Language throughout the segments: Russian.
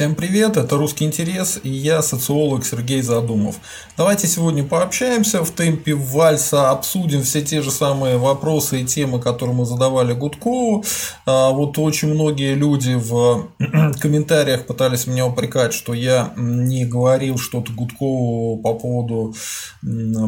Всем привет, это «Русский интерес» и я, социолог Сергей Задумов. Давайте сегодня пообщаемся в темпе вальса, обсудим все те же самые вопросы и темы, которые мы задавали Гудкову. А, вот очень многие люди в комментариях пытались меня упрекать, что я не говорил что-то Гудкову по поводу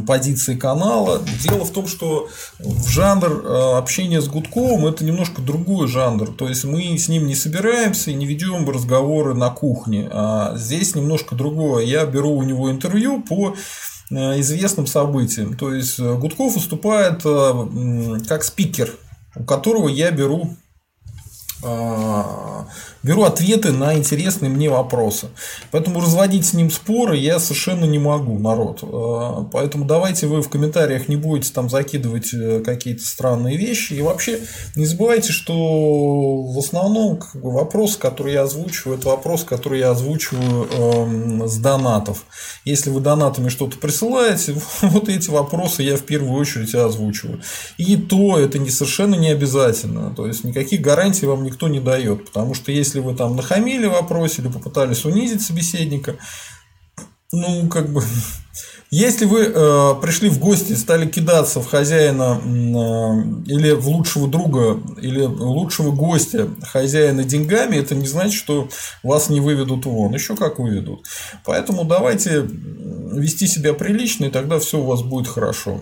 позиции канала. Дело в том, что в жанр а, общения с Гудковым это немножко другой жанр. То есть мы с ним не собираемся и не ведем разговоры на кухне. А здесь немножко другое. Я беру у него интервью по э, известным событиям. То есть э, Гудков выступает э, как спикер, у которого я беру беру ответы на интересные мне вопросы. Поэтому разводить с ним споры я совершенно не могу, народ. Э, поэтому давайте вы в комментариях не будете там закидывать э, какие-то странные вещи. И вообще не забывайте, что в основном как бы, вопрос, который я озвучиваю, это вопрос, который я озвучиваю э, с донатов. Если вы донатами что-то присылаете, вот эти вопросы я в первую очередь озвучиваю. И то это не совершенно не обязательно. То есть никаких гарантий вам никто не дает. Потому что если если вы там нахамили в или попытались унизить собеседника, ну, как бы, если вы э, пришли в гости стали кидаться в хозяина э, или в лучшего друга, или лучшего гостя хозяина деньгами, это не значит, что вас не выведут вон. Еще как выведут. Поэтому давайте вести себя прилично, и тогда все у вас будет хорошо.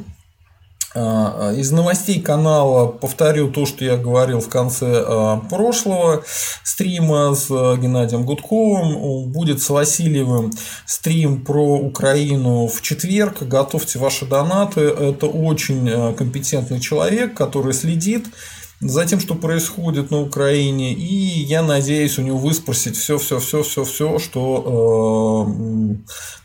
А, из новостей канала повторю то, что я говорил в конце а, прошлого стрима с а, Геннадием Гудковым. Будет с Васильевым стрим про Украину в четверг. Готовьте ваши донаты. Это очень компетентный человек, который следит за тем, что происходит на Украине, и я надеюсь у него выспросить все, все, все, все, все, что э,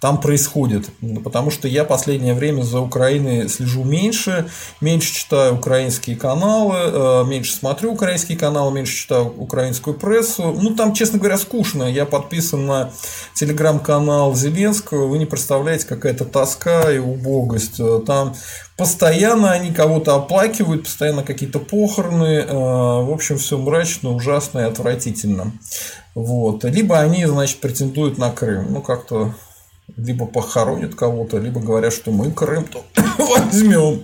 там происходит, потому что я последнее время за Украиной слежу меньше, меньше читаю украинские каналы, э, меньше смотрю украинские каналы, меньше читаю украинскую прессу, ну там, честно говоря, скучно, я подписан на телеграм-канал Зеленского, вы не представляете, какая-то тоска и убогость, там Постоянно они кого-то оплакивают, постоянно какие-то похороны. Э, в общем, все мрачно, ужасно и отвратительно. Вот. Либо они, значит, претендуют на Крым. Ну, как-то либо похоронят кого-то, либо говорят, что мы Крым то возьмем.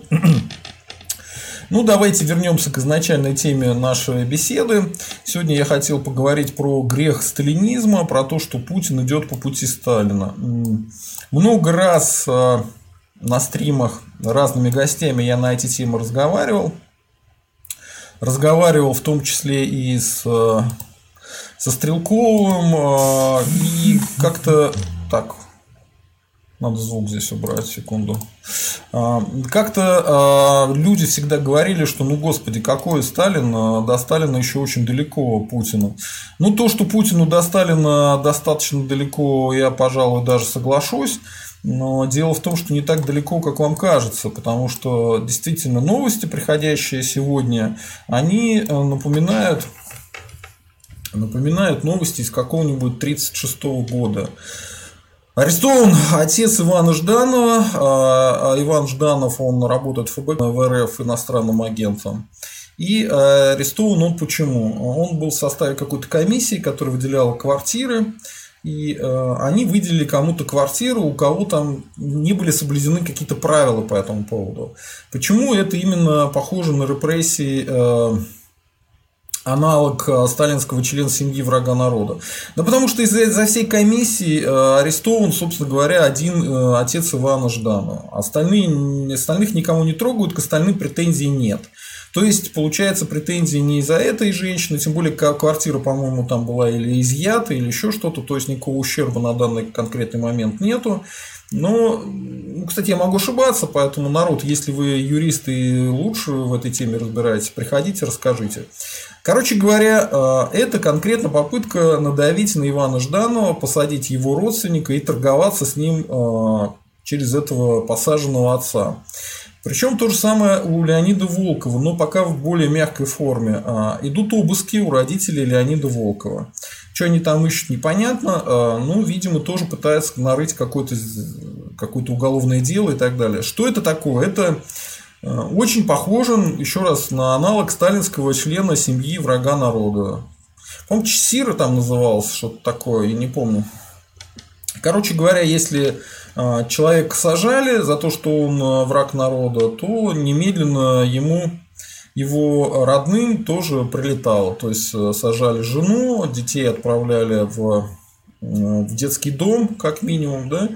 Ну, давайте вернемся к изначальной теме нашей беседы. Сегодня я хотел поговорить про грех сталинизма, про то, что Путин идет по пути Сталина. Много раз э, на стримах разными гостями я на эти темы разговаривал. Разговаривал в том числе и с, со Стрелковым. Э, и как-то так, надо звук здесь убрать, секунду. Э, как-то э, люди всегда говорили, что ну господи, какой Сталин, до Сталина еще очень далеко Путину. Ну то, что Путину до Сталина достаточно далеко, я, пожалуй, даже соглашусь. Но дело в том, что не так далеко, как вам кажется, потому что действительно новости, приходящие сегодня, они э, напоминают, напоминают новости из какого-нибудь 1936 года. Арестован отец Ивана Жданова. А, а Иван Жданов, он работает в ФБК в РФ иностранным агентом. И э, арестован он почему? Он был в составе какой-то комиссии, которая выделяла квартиры и э, они выделили кому-то квартиру, у кого там не были соблюдены какие-то правила по этому поводу. Почему это именно похоже на репрессии э, аналог э, сталинского члена семьи врага народа? Да потому что из-за, из всей комиссии э, арестован, собственно говоря, один э, отец Ивана Жданова. Остальные, остальных никому не трогают, к остальным претензий нет. То есть, получается, претензии не из-за этой женщины, тем более квартира, по-моему, там была или изъята, или еще что-то, то есть никакого ущерба на данный конкретный момент нету. Но, ну, кстати, я могу ошибаться, поэтому, народ, если вы юристы лучше в этой теме разбираетесь, приходите, расскажите. Короче говоря, э, это конкретно попытка надавить на Ивана Жданова, посадить его родственника и торговаться с ним э, через этого посаженного отца. Причем то же самое у Леонида Волкова, но пока в более мягкой форме. А, идут обыски у родителей Леонида Волкова. Что они там ищут, непонятно. Ну, видимо, тоже пытаются нарыть какое-то какое уголовное дело и так далее. Что это такое? Это а, очень похоже, еще раз, на аналог сталинского члена семьи врага народа. По-моему, Чесира там назывался, что-то такое, я не помню. Короче говоря, если человека сажали за то, что он а, враг народа, то немедленно ему его родным тоже прилетало. То есть э, сажали жену, детей отправляли в, в детский дом, как минимум, да, а,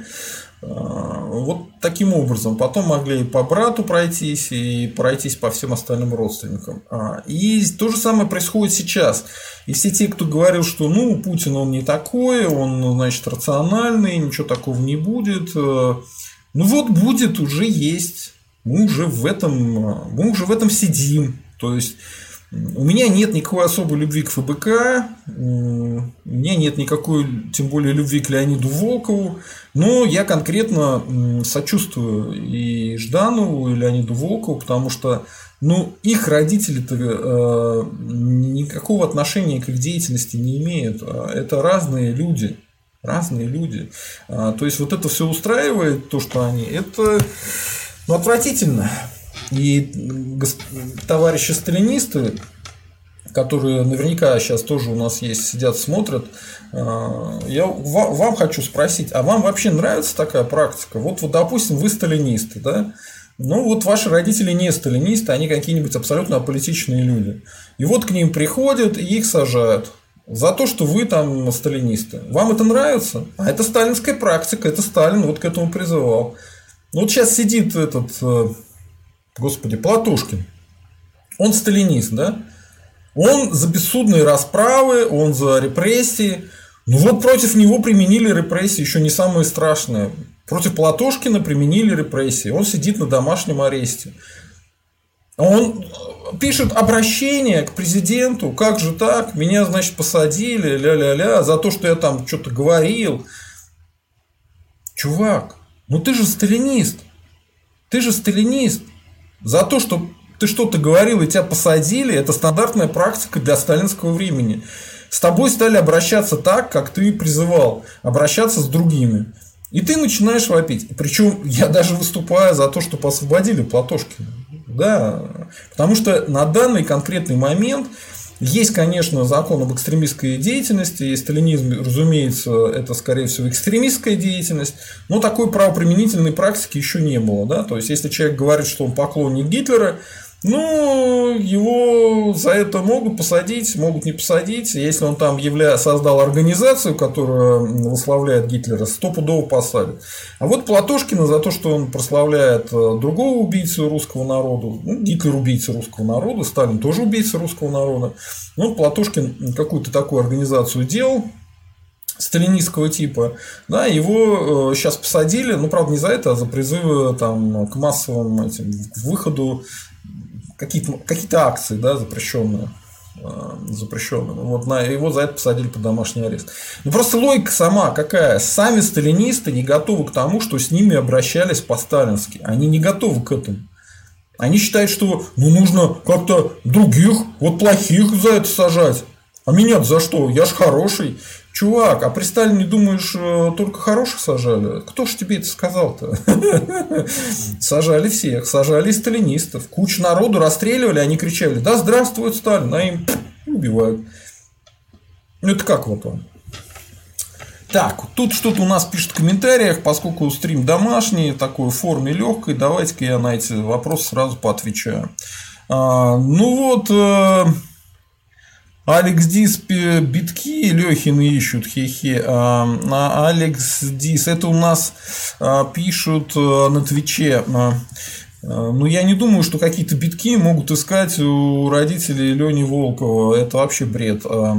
вот таким образом. Потом могли и по брату пройтись, и пройтись по всем остальным родственникам. А, и то же самое происходит сейчас. И все те, кто говорил, что ну, Путин он не такой, он, значит, рациональный, ничего такого не будет. Э, ну вот будет, уже есть. Мы уже в этом, мы уже в этом сидим. То есть у меня нет никакой особой любви к ФБК, у меня нет никакой, тем более, любви к Леониду Волкову, но я конкретно сочувствую и Жданову, и Леониду Волкову, потому что ну, их родители-то э, никакого отношения к их деятельности не имеют. А это разные люди. Разные люди. А, то есть, вот это все устраивает, то, что они, это ну, отвратительно. И товарищи сталинисты, которые наверняка сейчас тоже у нас есть, сидят, смотрят, э, я вам хочу спросить, а вам вообще нравится такая практика? Вот, вот допустим, вы сталинисты, да? Ну, вот ваши родители не сталинисты, они какие-нибудь абсолютно аполитичные люди. И вот к ним приходят и их сажают. За то, что вы там сталинисты. Вам это нравится? А это сталинская практика, это Сталин вот к этому призывал. Вот сейчас сидит этот э, господи, Платушкин, он сталинист, да? Он за бессудные расправы, он за репрессии. Ну вот против него применили репрессии, еще не самые страшные. Против Платошкина применили репрессии. Он сидит на домашнем аресте. Он пишет обращение к президенту, как же так, меня, значит, посадили, ля-ля-ля, за то, что я там что-то говорил. Чувак, ну ты же сталинист. Ты же сталинист. За то, что ты что-то говорил и тебя посадили, это стандартная практика для сталинского времени. С тобой стали обращаться так, как ты призывал, обращаться с другими. И ты начинаешь вопить. Причем я даже выступаю за то, чтобы освободили Платошкина. Да, потому что на данный конкретный момент есть, конечно, закон об экстремистской деятельности, и сталинизм, разумеется, это, скорее всего, экстремистская деятельность, но такой правоприменительной практики еще не было. Да? То есть, если человек говорит, что он поклонник Гитлера, ну, его за это могут посадить, могут не посадить. Если он там явля... создал организацию, которая выславляет Гитлера, стопудово посадят. А вот Платошкина за то, что он прославляет э, другого убийцу русского народа, ну, Гитлер убийца русского народа, Сталин тоже убийца русского народа. Ну, Платошкин какую-то такую организацию делал, сталинистского типа, да, его сейчас э, посадили, ну, правда, не за это, а за призывы там, к массовым этим, выходу какие-то какие акции, да, запрещенные э, запрещенным. Вот на его за это посадили под домашний арест. Ну просто логика сама какая? Сами сталинисты не готовы к тому, что с ними обращались по-сталински. Они не готовы к этому. Они считают, что ну, нужно как-то других, вот плохих за это сажать. А меня за что? Я ж хороший. Чувак, а при Сталине, думаешь, э, только хороших сажали? Кто ж тебе это сказал-то? Сажали всех, сажали сталинистов. Кучу народу расстреливали, они кричали, да здравствует Сталин, а им убивают. Ну, это как вот он? Так, тут что-то у нас пишет в комментариях, поскольку стрим домашний, такой в форме легкой, давайте-ка я на эти вопросы сразу поотвечаю. А, ну вот, э, Алекс Дис битки Лехин ищут, хе-хе. А, а Алекс Дис, это у нас а, пишут э, на Твиче. Э, ну, я не думаю, что какие-то битки могут искать у родителей Лени Волкова. Это вообще бред. Э,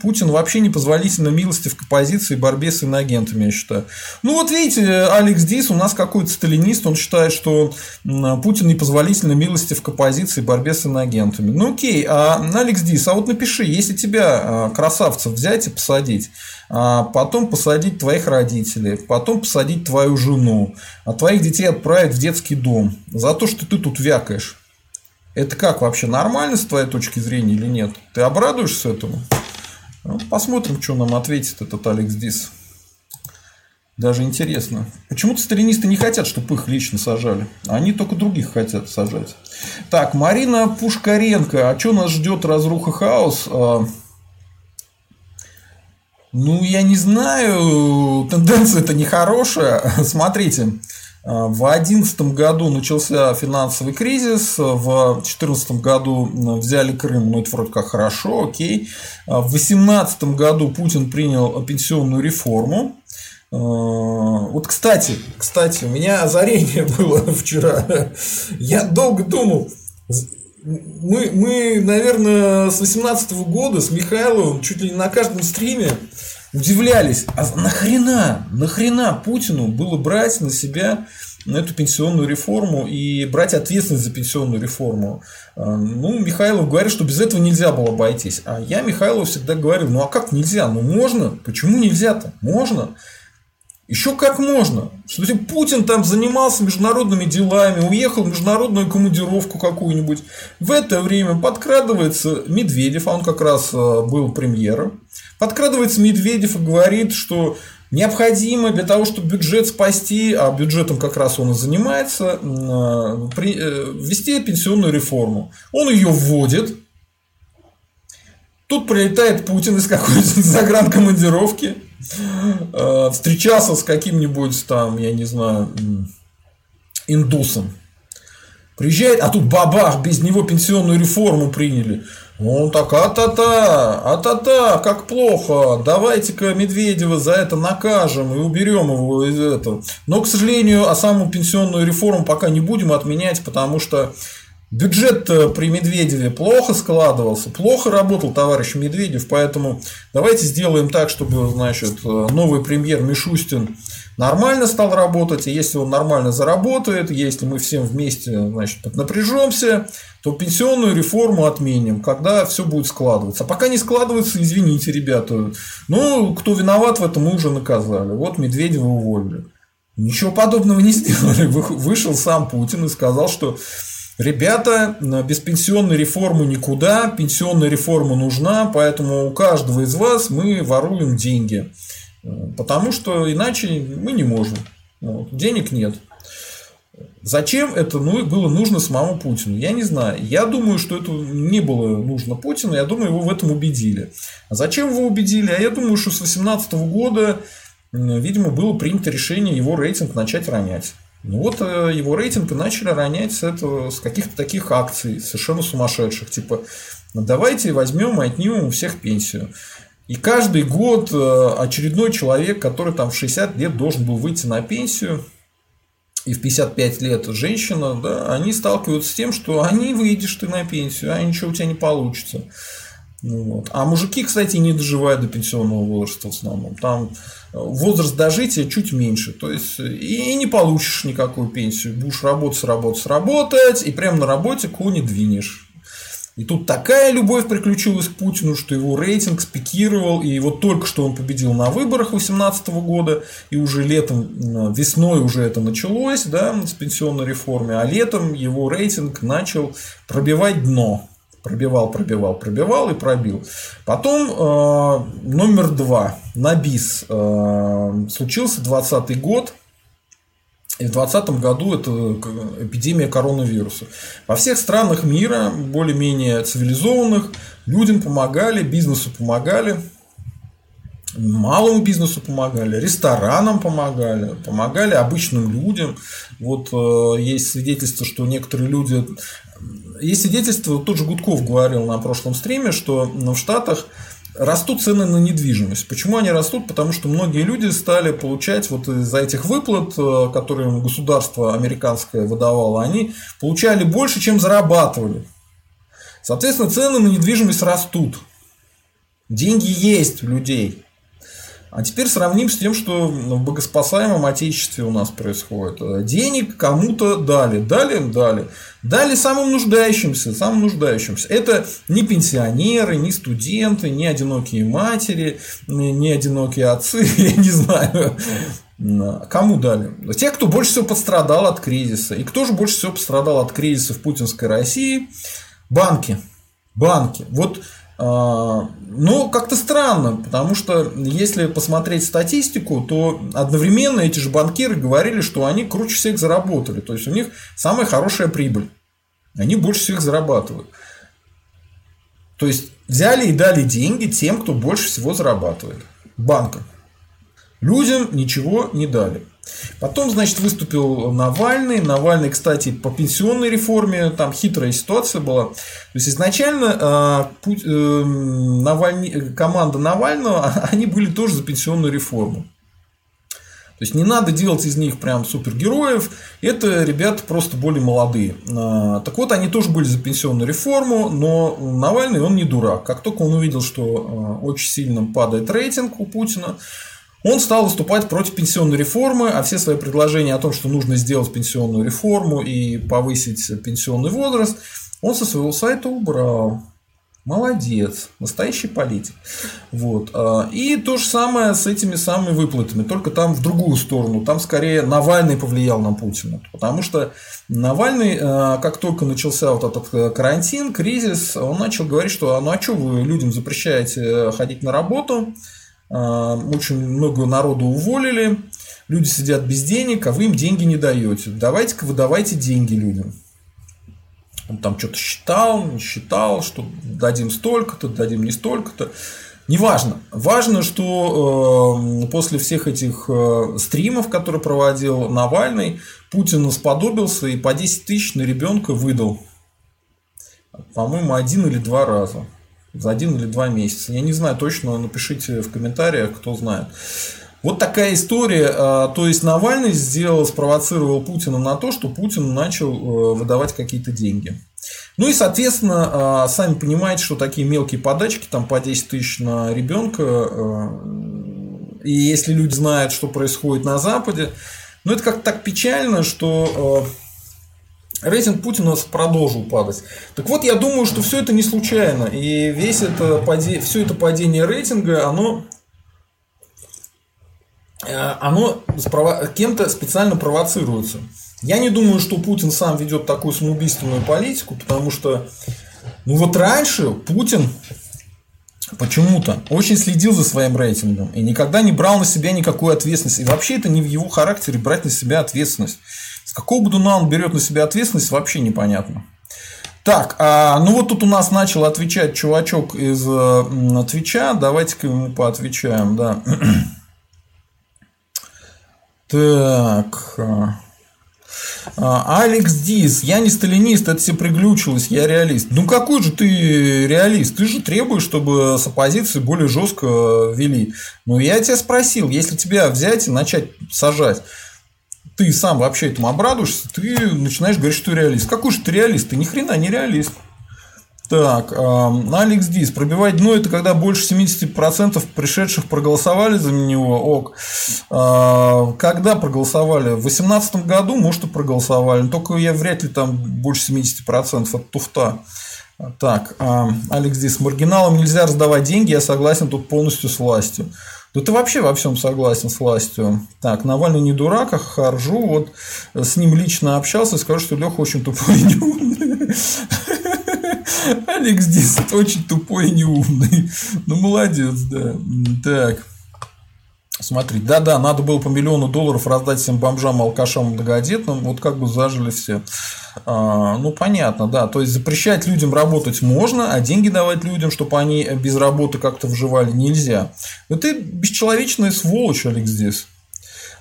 Путин вообще непозволительно милостив к оппозиции и борьбе с иноагентами, я считаю. Ну, вот видите, Алекс Дис у нас какой-то сталинист, он считает, что Путин непозволительно милостив к оппозиции и борьбе с иноагентами. Ну, окей, а Алекс Дис, а вот напиши, если тебя, э, красавцев, взять и посадить, а потом посадить твоих родителей, потом посадить твою жену, а твоих детей отправить в детский дом за то, что ты тут вякаешь. Это как вообще нормально с твоей точки зрения или нет? Ты обрадуешься этому? Ну, посмотрим, что нам ответит этот Алекс Дис. Даже интересно. Почему-то сталинисты не хотят, чтобы их лично сажали. Они только других хотят сажать. Так, Марина Пушкаренко. А что нас ждет разруха хаос? А, Ну, я не знаю, тенденция это нехорошая. Смотрите, в 2011 году начался финансовый кризис, в 2014 году взяли Крым, ну это вроде как хорошо, окей. В 2018 году Путин принял пенсионную реформу. Вот, кстати, кстати, у меня озарение было вчера. Я долго думал, мы, мы, наверное, с 18 года с Михайловым чуть ли не на каждом стриме удивлялись, а нахрена, нахрена Путину было брать на себя эту пенсионную реформу и брать ответственность за пенсионную реформу. А, ну, Михайлов говорит, что без этого нельзя было обойтись. А я Михайлову всегда говорил, ну а как нельзя? Ну можно. Почему нельзя-то? Можно. Еще как можно. Что Путин там занимался международными делами, уехал в международную командировку какую-нибудь. В это время подкрадывается Медведев, а он как раз э, был премьером. Подкрадывается Медведев и говорит, что необходимо для того, чтобы бюджет спасти, а бюджетом как раз он и занимается, э, э, ввести пенсионную реформу. Он ее вводит. Тут прилетает Путин из какой-то загранкомандировки встречался с каким-нибудь там, я не знаю, индусом. Приезжает, а тут бабах, без него пенсионную реформу приняли. Он так, а-та-та, а-та-та, как плохо, давайте-ка Медведева за это накажем и уберем его из этого. Но, к сожалению, а саму пенсионную реформу пока не будем отменять, потому что Бюджет при Медведеве плохо складывался, плохо работал товарищ Медведев, поэтому давайте сделаем так, чтобы значит, новый премьер Мишустин нормально стал работать, и если он нормально заработает, если мы всем вместе значит, напряжемся, то пенсионную реформу отменим, когда все будет складываться. А пока не складывается, извините, ребята, ну, кто виноват в этом, мы уже наказали. Вот Медведева уволили. Ничего подобного не сделали. Вышел сам Путин и сказал, что Ребята, без пенсионной реформы никуда, пенсионная реформа нужна, поэтому у каждого из вас мы воруем деньги, потому что иначе мы не можем, вот, денег нет. Зачем это ну, было нужно самому Путину? Я не знаю. Я думаю, что это не было нужно Путину. Я думаю, его в этом убедили. А зачем его убедили? А я думаю, что с 2018 года, видимо, было принято решение его рейтинг начать ронять. Ну вот э, его рейтинг начали ронять с, этого, с каких-то таких акций, совершенно сумасшедших. Типа, давайте возьмем и отнимем у всех пенсию. И каждый год э, очередной человек, который там в 60 лет должен был выйти на пенсию, и в 55 лет женщина, да, они сталкиваются с тем, что они выйдешь ты на пенсию, а ничего у тебя не получится. Ну вот. А мужики, кстати, не доживают до пенсионного возраста в основном. Там э, возраст дожития чуть меньше. То есть и не получишь никакую пенсию. Будешь работать, работать, работать, и прямо на работе кони двинешь. И тут такая любовь приключилась к Путину, что его рейтинг спикировал, и вот только что он победил на выборах 2018 года, и уже летом, весной уже это началось, да, с пенсионной реформой, а летом его рейтинг начал пробивать дно пробивал, пробивал, пробивал и пробил. Потом э, номер два на БИС э, случился 20 год. И в 2020 году это эпидемия коронавируса. Во всех странах мира, более-менее цивилизованных, людям помогали, бизнесу помогали, малому бизнесу помогали, ресторанам помогали, помогали обычным людям. Вот э, есть свидетельство, что некоторые люди есть свидетельство, тот же Гудков говорил на прошлом стриме, что в Штатах растут цены на недвижимость. Почему они растут? Потому что многие люди стали получать вот из-за этих выплат, э, которые государство американское выдавало, они получали больше, чем зарабатывали. Соответственно, цены на недвижимость растут. Деньги есть у людей. А теперь сравним с тем, что в богоспасаемом Отечестве у нас происходит. Денег кому-то дали, дали, дали. Дали самым нуждающимся, самым нуждающимся. Это не пенсионеры, не студенты, не одинокие матери, не одинокие отцы, я не знаю. Кому дали? Те, кто больше всего пострадал от кризиса. И кто же больше всего пострадал от кризиса в путинской России? Банки. Банки. Вот ну, как-то странно, потому что если посмотреть статистику, то одновременно эти же банкиры говорили, что они круче всех заработали. То есть у них самая хорошая прибыль. Они больше всех зарабатывают. То есть взяли и дали деньги тем, кто больше всего зарабатывает. банка. Людям ничего не дали. Потом, значит, выступил Навальный. Навальный, кстати, по пенсионной реформе, там хитрая ситуация была. То есть, изначально э, э, Навальный, команда Навального, они были тоже за пенсионную реформу. То есть не надо делать из них прям супергероев, это ребята просто более молодые. А, так вот, они тоже были за пенсионную реформу, но Навальный, он не дурак. Как только он увидел, что а, очень сильно падает рейтинг у Путина, он стал выступать против пенсионной реформы, а все свои предложения о том, что нужно сделать пенсионную реформу и повысить пенсионный возраст, он со своего сайта убрал. Молодец, настоящий политик. Вот. А, и то же самое с этими самыми выплатами, только там в другую сторону. Там скорее Навальный повлиял на Путина. Потому что Навальный, а, как только начался вот этот э, карантин, кризис, он начал говорить, что ну а что вы людям запрещаете э, ходить на работу, а, очень много народу уволили, люди сидят без денег, а вы им деньги не даете. Давайте-ка вы давайте деньги людям. Он там что-то считал, не считал, что дадим столько-то, дадим не столько-то. Неважно. Важно, что э, после всех этих э, стримов, которые проводил Навальный, Путин сподобился и по 10 тысяч на ребенка выдал. По-моему, один или два раза. За один или два месяца. Я не знаю точно, напишите в комментариях, кто знает. Вот такая история. А, то есть Навальный сделал, спровоцировал Путина на то, что Путин начал э, выдавать какие-то деньги. Ну и, соответственно, а, сами понимаете, что такие мелкие подачки, там по 10 тысяч на ребенка, э, и если люди знают, что происходит на Западе, ну это как-то так печально, что э, рейтинг Путина продолжил падать. Так вот, я думаю, что все это не случайно. И весь это, все это падение рейтинга, оно Э, оно кем-то специально провоцируется. Я не думаю, что Путин сам ведет такую самоубийственную политику, потому что, ну вот раньше Путин почему-то очень следил за своим рейтингом и никогда не брал на себя никакой ответственности. И вообще это не в его характере брать на себя ответственность. Какого годуна он берет на себя ответственность, вообще непонятно. Так, а, ну вот тут у нас начал отвечать чувачок из э, Твича. Давайте-ка ему поотвечаем, да. Так. А, а, Алекс Дис, я не сталинист, это все приглючилось, я реалист. Ну какой же ты реалист? Ты же требуешь, чтобы с оппозицией более жестко вели. Ну я тебя спросил, если тебя взять и начать сажать, ты сам вообще этому обрадуешься, ты начинаешь говорить, что ты реалист. Какой же ты реалист? Ты ни хрена не реалист. Так, Алекс Дис. Пробивать дно – это когда больше 70% пришедших проголосовали за него. Ок. А, когда проголосовали? В 2018 году, может, и проголосовали. Только я вряд ли там больше 70% от туфта. Так, Алекс Дис. Маргиналам нельзя раздавать деньги, я согласен тут полностью с властью. Да ты вообще во всем согласен с властью. Так, Навальный не дурак, а Харжу. Вот с ним лично общался и скажу, что Леха очень тупой и неумный. Алекс здесь очень тупой и неумный. Ну, молодец, да. Так. Смотри, да-да, надо было по миллиону долларов раздать всем бомжам, алкашам, многодетным, вот как бы зажили все. А, ну, понятно, да. То есть запрещать людям работать можно, а деньги давать людям, чтобы они без работы как-то выживали, нельзя. Но ты бесчеловечная сволочь, Алекс, здесь.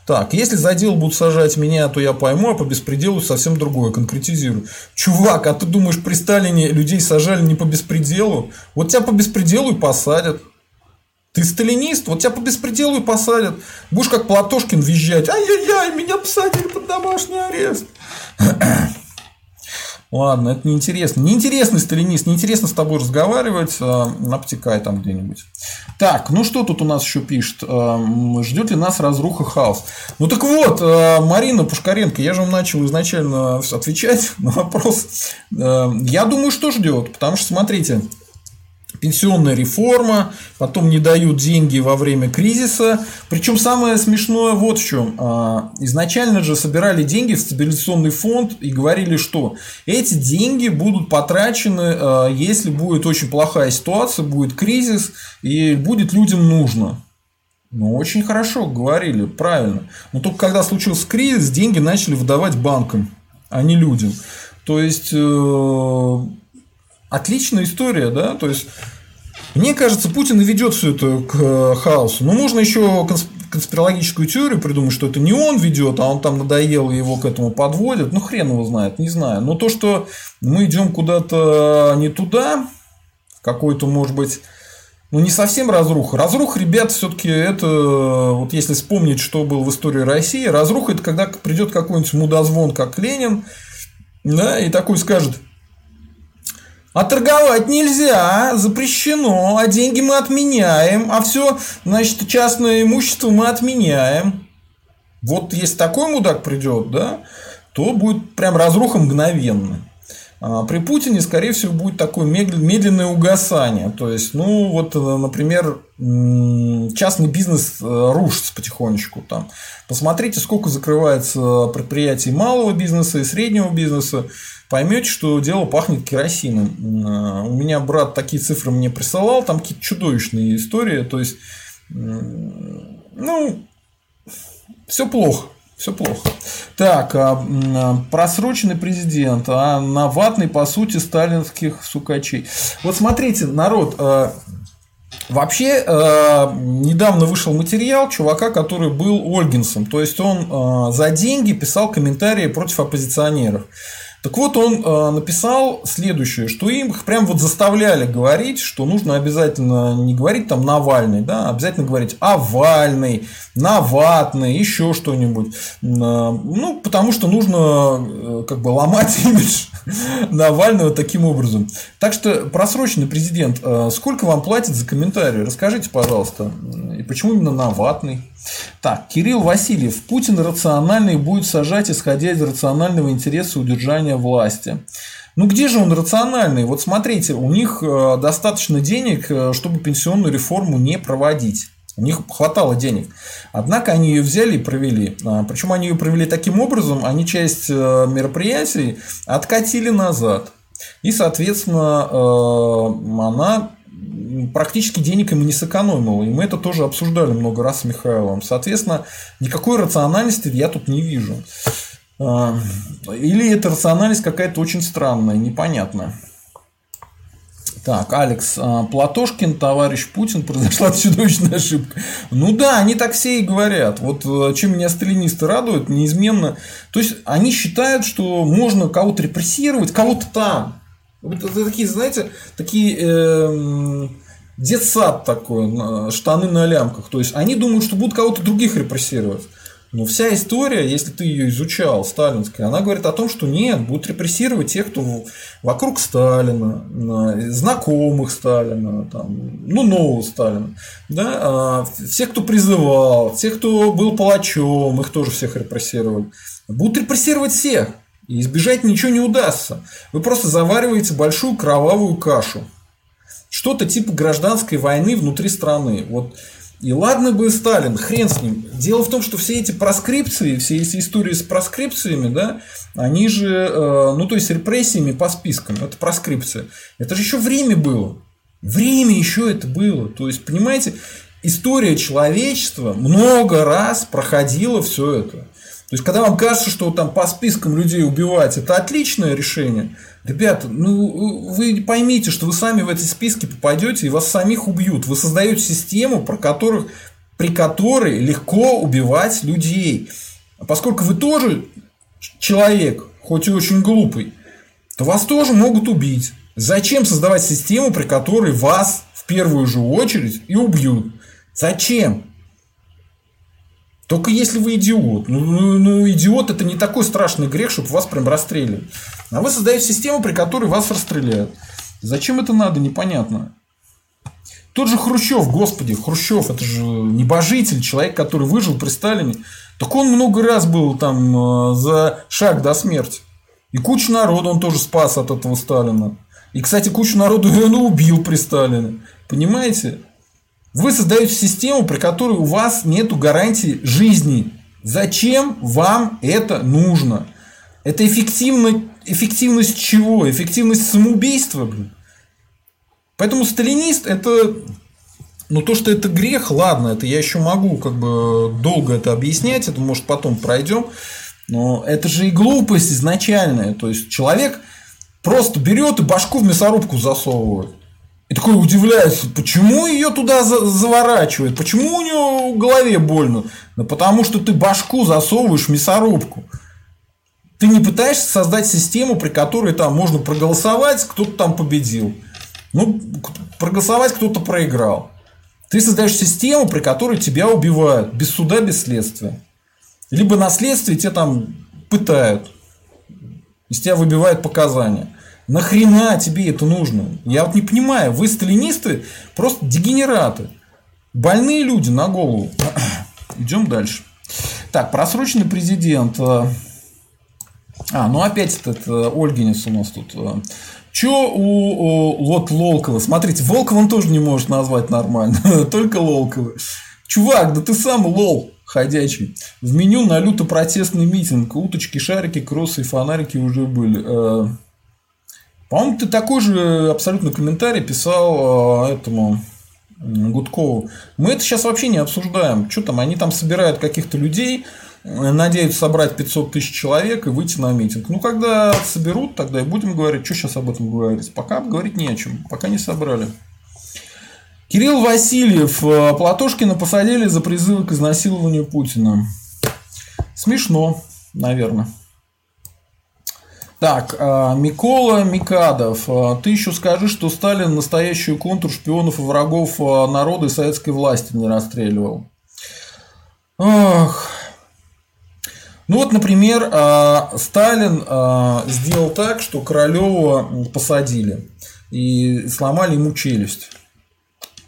Так, если за дело будут сажать меня, то я пойму, а по беспределу совсем другое, конкретизирую. Чувак, а ты думаешь, при Сталине людей сажали не по беспределу? Вот тебя по беспределу и посадят. Ты сталинист, вот тебя по беспределу и посадят. Будешь как Платошкин визжать. Ай-яй-яй, меня посадили под домашний арест. Ладно, это неинтересно. Неинтересный сталинист, неинтересно с тобой разговаривать. Э, обтекай там где-нибудь. Так, ну что тут у нас еще пишет? Э, Ждет ли нас разруха хаос? Ну так вот, э, Марина Пушкаренко, я же вам начал изначально отвечать на вопрос. Я думаю, что ждет, потому что, смотрите, пенсионная реформа, потом не дают деньги во время кризиса. Причем самое смешное вот в чем. А, изначально же собирали деньги в стабилизационный фонд и говорили, что эти деньги будут потрачены, а, если будет очень плохая ситуация, будет кризис и будет людям нужно. Ну, очень хорошо говорили, правильно. Но только когда случился кризис, деньги начали выдавать банкам, а не людям. То есть, э, отличная история, да, то есть Мне кажется, Путин и ведет все это к э, хаосу. Но можно еще конспирологическую теорию придумать, что это не он ведет, а он там надоел и его к этому подводят. Ну, хрен его знает, не знаю. Но то, что мы идем куда-то не туда, какой-то, может быть, ну, не совсем разруха. Разруха, ребят, все-таки это, вот если вспомнить, что было в истории России, разруха это когда придет какой-нибудь мудозвон, как Ленин, да, и такой скажет, а торговать нельзя, запрещено, а деньги мы отменяем, а все, значит, частное имущество мы отменяем. Вот если такой мудак придет, да, то будет прям разруха мгновенно. А при Путине, скорее всего, будет такое медленное угасание. То есть, ну, вот, э, например, частный бизнес э, рушится потихонечку. Там. Посмотрите, сколько закрывается предприятий малого бизнеса и среднего бизнеса. Поймете, что дело пахнет керосином. Э, у меня брат такие цифры мне присылал, там какие-то чудовищные истории. То есть, ну, все плохо. Все плохо. Так, а, а, просроченный президент, а на ватный, по сути, сталинских сукачей. Вот смотрите, народ, а, Вообще, недавно вышел материал чувака, который был Ольгинсом. То есть, он за деньги писал комментарии против оппозиционеров. Так вот, он э, написал следующее, что им прям вот заставляли говорить, что нужно обязательно не говорить там Навальный, да, обязательно говорить Овальный, Наватный, еще что-нибудь. Э, ну, потому что нужно э, как бы ломать имидж Навального таким образом. Так что, просроченный президент, сколько вам платят за комментарии? Расскажите, пожалуйста. И почему именно Наватный? Так, Кирилл Васильев. Путин рациональный будет сажать, исходя из рационального интереса удержания власти. Ну где же он рациональный? Вот смотрите, у них э, достаточно денег, э, чтобы пенсионную реформу не проводить. У них хватало денег. Однако они ее взяли и провели. А, Причем они ее провели таким образом, они часть э, мероприятий откатили назад. И, соответственно, она практически денег им не сэкономил. И мы это тоже обсуждали много раз с Михаилом. Соответственно, никакой рациональности я тут не вижу. А, или эта рациональность какая-то очень странная, непонятная. Так, Алекс, а, Платошкин, товарищ Путин, произошла чудовищная ошибка. Ну да, они так все и говорят. Вот э, чем меня сталинисты радуют, неизменно. То есть, они считают, что можно кого-то репрессировать, кого-то там. Это такие, знаете, такие э, детсад такой, штаны на лямках. То есть они думают, что будут кого-то других репрессировать. Но вся история, если ты ее изучал, сталинская, она говорит о том, что нет, будут репрессировать тех, кто вокруг Сталина, знакомых Сталина, там, ну, нового Сталина, да, а всех, кто призывал, тех, кто был палачом, их тоже всех репрессировали. Будут репрессировать всех. И избежать ничего не удастся. Вы просто завариваете большую кровавую кашу. Что-то типа гражданской войны внутри страны. Вот и ладно бы Сталин, хрен с ним. Дело в том, что все эти проскрипции, все эти истории с проскрипциями, да, они же, э, ну то есть репрессиями по спискам, это проскрипция. Это же еще время было. Время еще это было. То есть, понимаете, история человечества много раз проходила все это. То есть, когда вам кажется, что там по спискам людей убивать это отличное решение, ребята, ну вы поймите, что вы сами в эти списки попадете и вас самих убьют. Вы создаете систему, про которых, при которой легко убивать людей. А поскольку вы тоже человек, хоть и очень глупый, то вас тоже могут убить. Зачем создавать систему, при которой вас в первую же очередь и убьют? Зачем? Только если вы идиот. Ну, ну, ну, идиот это не такой страшный грех, чтобы вас прям расстреливать. А вы создаете систему, при которой вас расстреляют. Зачем это надо, непонятно. Тот же Хрущев, господи, Хрущев, это же небожитель, человек, который выжил при Сталине. Так он много раз был там э, за шаг до смерти. И кучу народу он тоже спас от этого Сталина. И, кстати, кучу народу он убил при Сталине. Понимаете? Вы создаете систему, при которой у вас нет гарантии жизни. Зачем вам это нужно? Это эффективно, эффективность чего? Эффективность самоубийства? Блин. Поэтому сталинист это ну, то, что это грех, ладно, это я еще могу как бы долго это объяснять, это может потом пройдем. Но это же и глупость изначальная. То есть человек просто берет и башку в мясорубку засовывает. И такой удивляется, почему ее туда заворачивают, почему у нее в голове больно? Да потому что ты башку засовываешь в мясорубку. Ты не пытаешься создать систему, при которой там можно проголосовать, кто-то там победил. Ну, проголосовать кто-то проиграл. Ты создаешь систему, при которой тебя убивают без суда, без следствия. Либо на следствии тебя там пытают. Из тебя выбивают показания. Нахрена тебе это нужно? Я вот не понимаю. Вы сталинисты просто дегенераты. Больные люди на голову. Идем дальше. Так, просроченный президент. А, ну опять этот э, Ольгинец у нас тут. Э. Чё у, у вот Лолкова? Смотрите, Волкова он тоже не может назвать нормально. Только Лолкова. Чувак, да ты сам лол ходячий. В меню на люто протестный митинг. Уточки, шарики, кроссы и фонарики уже были. Э. По-моему, ты такой же абсолютно комментарий писал этому Гудкову. Мы это сейчас вообще не обсуждаем. Что там, они там собирают каких-то людей, надеются собрать 500 тысяч человек и выйти на митинг. Ну, когда соберут, тогда и будем говорить, что сейчас об этом говорить. Пока говорить не о чем, пока не собрали. Кирилл Васильев. Э, Платошкина посадили за призывы к изнасилованию Путина. Смешно, наверное. Так, э, Микола Микадов, э, ты еще скажи, что Сталин настоящую контур шпионов и врагов народа и советской власти не расстреливал. Ох, ну вот, например, а, Сталин а, сделал так, что Королева посадили и сломали ему челюсть.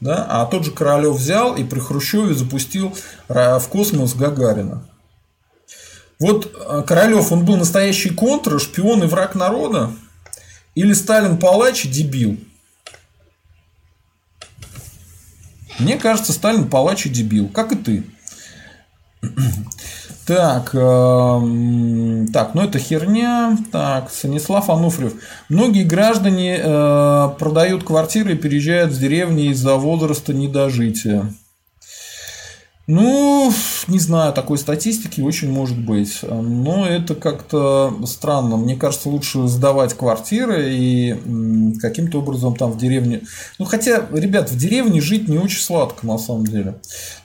Да? А тот же Королев взял и при Хрущеве запустил в космос Гагарина. Вот а, Королев, он был настоящий контр, шпион и враг народа? Или Сталин палач и дебил? Мне кажется, Сталин палач и дебил, как и ты. Так, э, так, ну это херня. Так, Станислав Ануфриев. Многие граждане э, продают квартиры и переезжают в деревни из-за возраста недожития. Ну, не знаю, такой статистики очень может быть. Но это как-то странно. Мне кажется, лучше сдавать квартиры и каким-то образом там в деревне. Ну, хотя, ребят, в деревне жить не очень сладко на самом деле.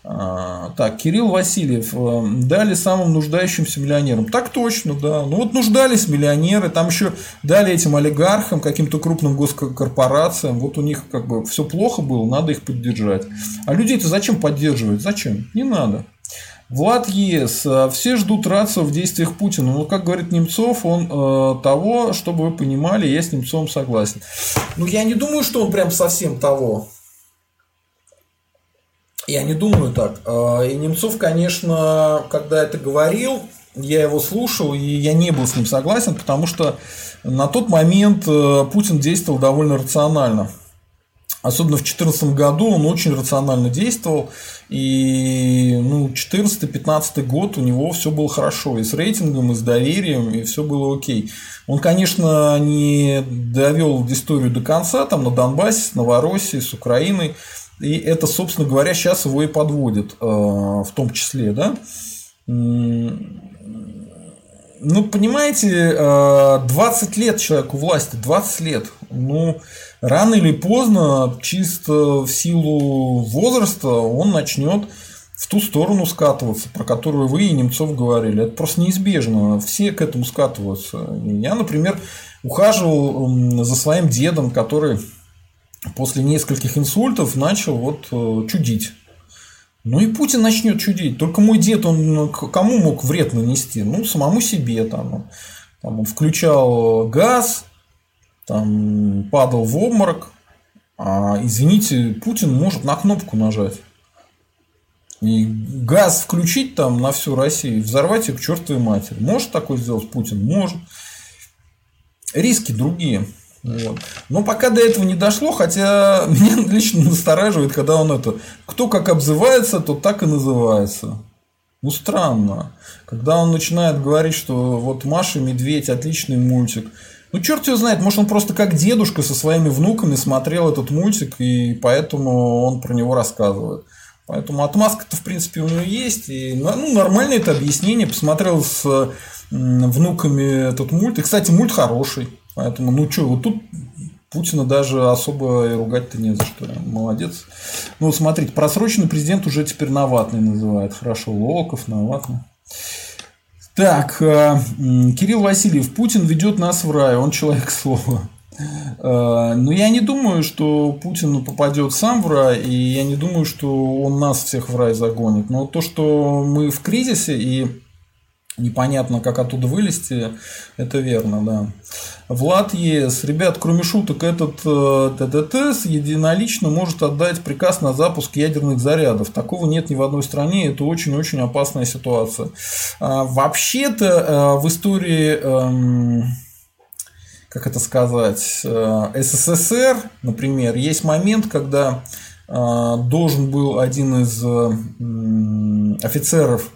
А, так, Кирилл Васильев. Э, дали самым нуждающимся миллионерам. Так точно, да. Ну вот нуждались миллионеры, там еще дали этим олигархам, каким-то крупным госкорпорациям. Вот у них как бы все плохо было, надо их поддержать. А людей-то зачем поддерживать? Зачем? Не надо. Влад ЕС. Э, все ждут рацио в действиях Путина. Но, как говорит Немцов, он э, того, чтобы вы понимали, я с Немцовым согласен. Ну, я не думаю, что он прям совсем того. Я не думаю так. А, и Немцов, конечно, когда это говорил, я его слушал, и я не был с ним согласен, потому что на тот момент э, Путин действовал довольно рационально. Особенно в 2014 году он очень рационально действовал. И ну, 2014-2015 год у него все было хорошо. И с рейтингом, и с доверием, и все было окей. Он, конечно, не довел историю до конца, там на Донбассе, с Новороссией, с Украиной. И это, собственно говоря, сейчас его и подводит, э, в том числе, да. Ну, понимаете, 20 э, лет человеку власти, 20 лет. Ну, рано или поздно, чисто в силу возраста, он начнет в ту сторону скатываться, про которую вы и Немцов говорили. Это просто неизбежно. Все к этому скатываются. Я, например, ухаживал за своим дедом, который после нескольких инсультов начал вот э, чудить. Ну и Путин начнет чудить. Только мой дед, он ну, кому мог вред нанести? Ну, самому себе там. там он включал газ, там падал в обморок. А, извините, Путин может на кнопку нажать. И газ включить там на всю Россию, взорвать их к чертовой матери. Может такое сделать Путин? Может. Риски другие. Вот. Но пока до этого не дошло, хотя меня лично настораживает, когда он это, кто как обзывается, то так и называется. Ну, странно. Когда он начинает говорить, что вот Маша Медведь отличный мультик. Ну, черт его знает, может, он просто как дедушка со своими внуками смотрел этот мультик, и поэтому он про него рассказывает. Поэтому отмазка-то, в принципе, у него есть. И, ну, нормальное это объяснение. Посмотрел с внуками этот мульт. И, кстати, мульт хороший. Поэтому, ну что, вот тут Путина даже особо и ругать-то не за что. Молодец. Ну, смотрите, просроченный президент уже теперь Наватный называют. Хорошо, Волков, Наватный. Так, э, Кирилл Васильев. Путин ведет нас в рай, он человек слова. Э, но я не думаю, что Путин попадет сам в рай, и я не думаю, что он нас всех в рай загонит. Но то, что мы в кризисе и непонятно, как оттуда вылезти, это верно, да. Влад ЕС. Ребят, кроме шуток, этот э, ТТТ единолично может отдать приказ на запуск ядерных зарядов. Такого нет ни в одной стране, это очень-очень опасная ситуация. А, вообще-то э, в истории... Э, как это сказать, э, СССР, например, есть момент, когда э, должен был один из офицеров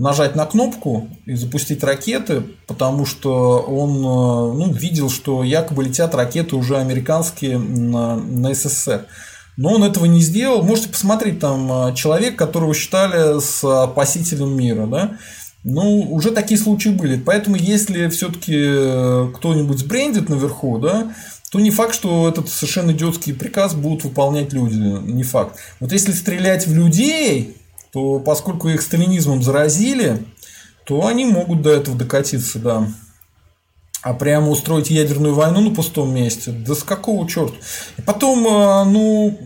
нажать на кнопку и запустить ракеты, потому что он ну, видел, что якобы летят ракеты уже американские на, на СССР. Но он этого не сделал. Можете посмотреть, там человек, которого считали спасителем мира. Да? Ну, уже такие случаи были. Поэтому, если все-таки э, кто-нибудь сбрендит наверху, да, то не факт, что этот совершенно идиотский приказ будут выполнять люди. Не факт. Вот если стрелять в людей, то поскольку их сталинизмом заразили, то они могут до этого докатиться, да. А прямо устроить ядерную войну на пустом месте, да с какого черта? И потом, э, ну,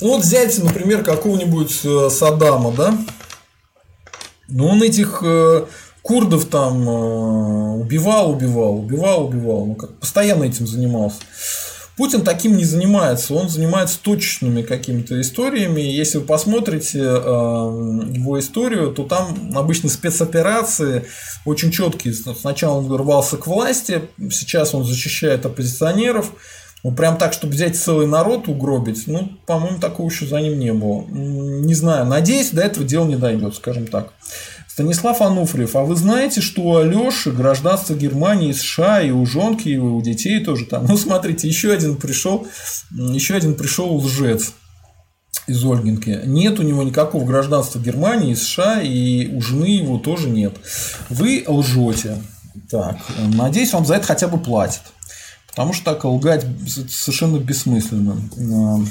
вот взять, например, какого-нибудь э, Саддама, да, но он этих э, курдов там э, убивал, убивал, убивал, убивал. Ну, как постоянно этим занимался. Путин таким не занимается, он занимается точечными какими-то историями. Если вы посмотрите э, его историю, то там обычно спецоперации очень четкие. Сначала он рвался к власти, сейчас он защищает оппозиционеров. Ну, прям так, чтобы взять целый народ угробить, ну, по-моему, такого еще за ним не было. Не знаю, надеюсь, до этого дела не дойдет, скажем так. Станислав Ануфриев, а вы знаете, что у Алёши гражданство Германии США, и у жонки, и у детей тоже там. Ну, смотрите, еще один пришел, еще один пришел лжец из Ольгинки. Нет у него никакого гражданства Германии, США, и у жены его тоже нет. Вы лжете. Так, надеюсь, вам за это хотя бы платят. Потому что так лгать совершенно бессмысленно.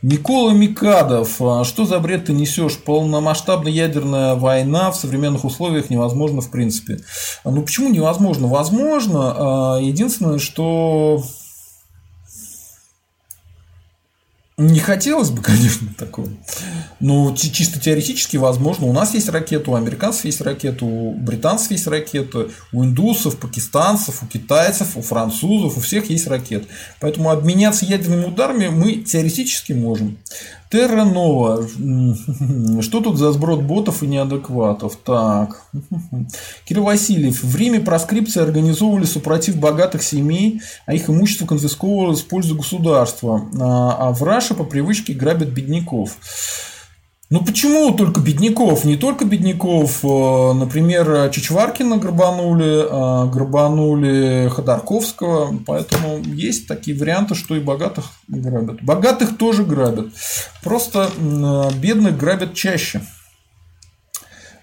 А, Никола Микадов, а что за бред ты несешь? Полномасштабная ядерная война в современных условиях невозможно в принципе. Ну почему невозможно? Возможно. А, единственное, что Не хотелось бы, конечно, такого. Но чисто теоретически возможно. У нас есть ракеты, у американцев есть ракеты, у британцев есть ракеты, у индусов, пакистанцев, у китайцев, у французов, у всех есть ракеты. Поэтому обменяться ядерными ударами мы теоретически можем. Терра Нова. Что тут за сброд ботов и неадекватов? Так. Кирилл Васильев. В Риме проскрипции организовывали супротив богатых семей, а их имущество конфисковывалось в пользу государства. А, а в Раше по привычке грабят бедняков. Ну почему только бедняков? Не только бедняков. Э, например, Чичваркина грабанули, э, грабанули Ходорковского. Поэтому есть такие варианты, что и богатых грабят. Богатых тоже грабят. Просто бедных грабят чаще.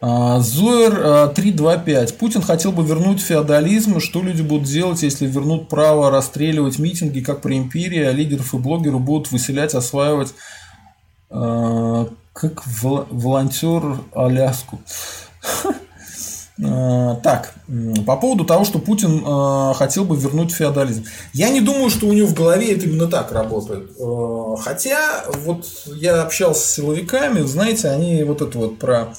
Зоер 325. Путин хотел бы вернуть феодализм. Что люди будут делать, если вернут право расстреливать митинги, как при империи, а лидеров и блогеров будут выселять, осваивать как волонтер Аляску. А, так, по поводу того, что Путин а, хотел бы вернуть феодализм. Я не думаю, что у него в голове это именно так работает. А, хотя, вот я общался с силовиками, знаете, они вот это вот про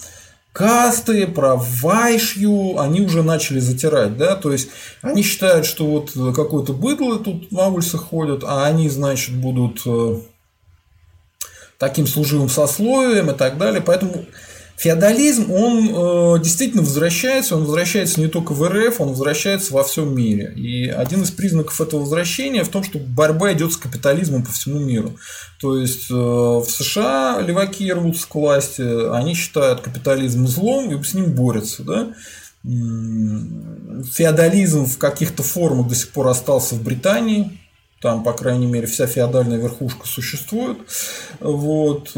касты, про вайшью, они уже начали затирать, да, то есть они считают, что вот какой-то быдло тут на улицах ходят, а они, значит, будут э, таким служивым сословием и так далее. Поэтому феодализм, он э, действительно возвращается, он возвращается не только в РФ, он возвращается во всем мире. И один из признаков этого возвращения в том, что борьба идет с капитализмом по всему миру. То есть э, в США леваки рвутся к власти, они считают капитализм злом и с ним борются. Да? Феодализм в каких-то формах до сих пор остался в Британии, там, по крайней мере, вся феодальная верхушка существует. Вот.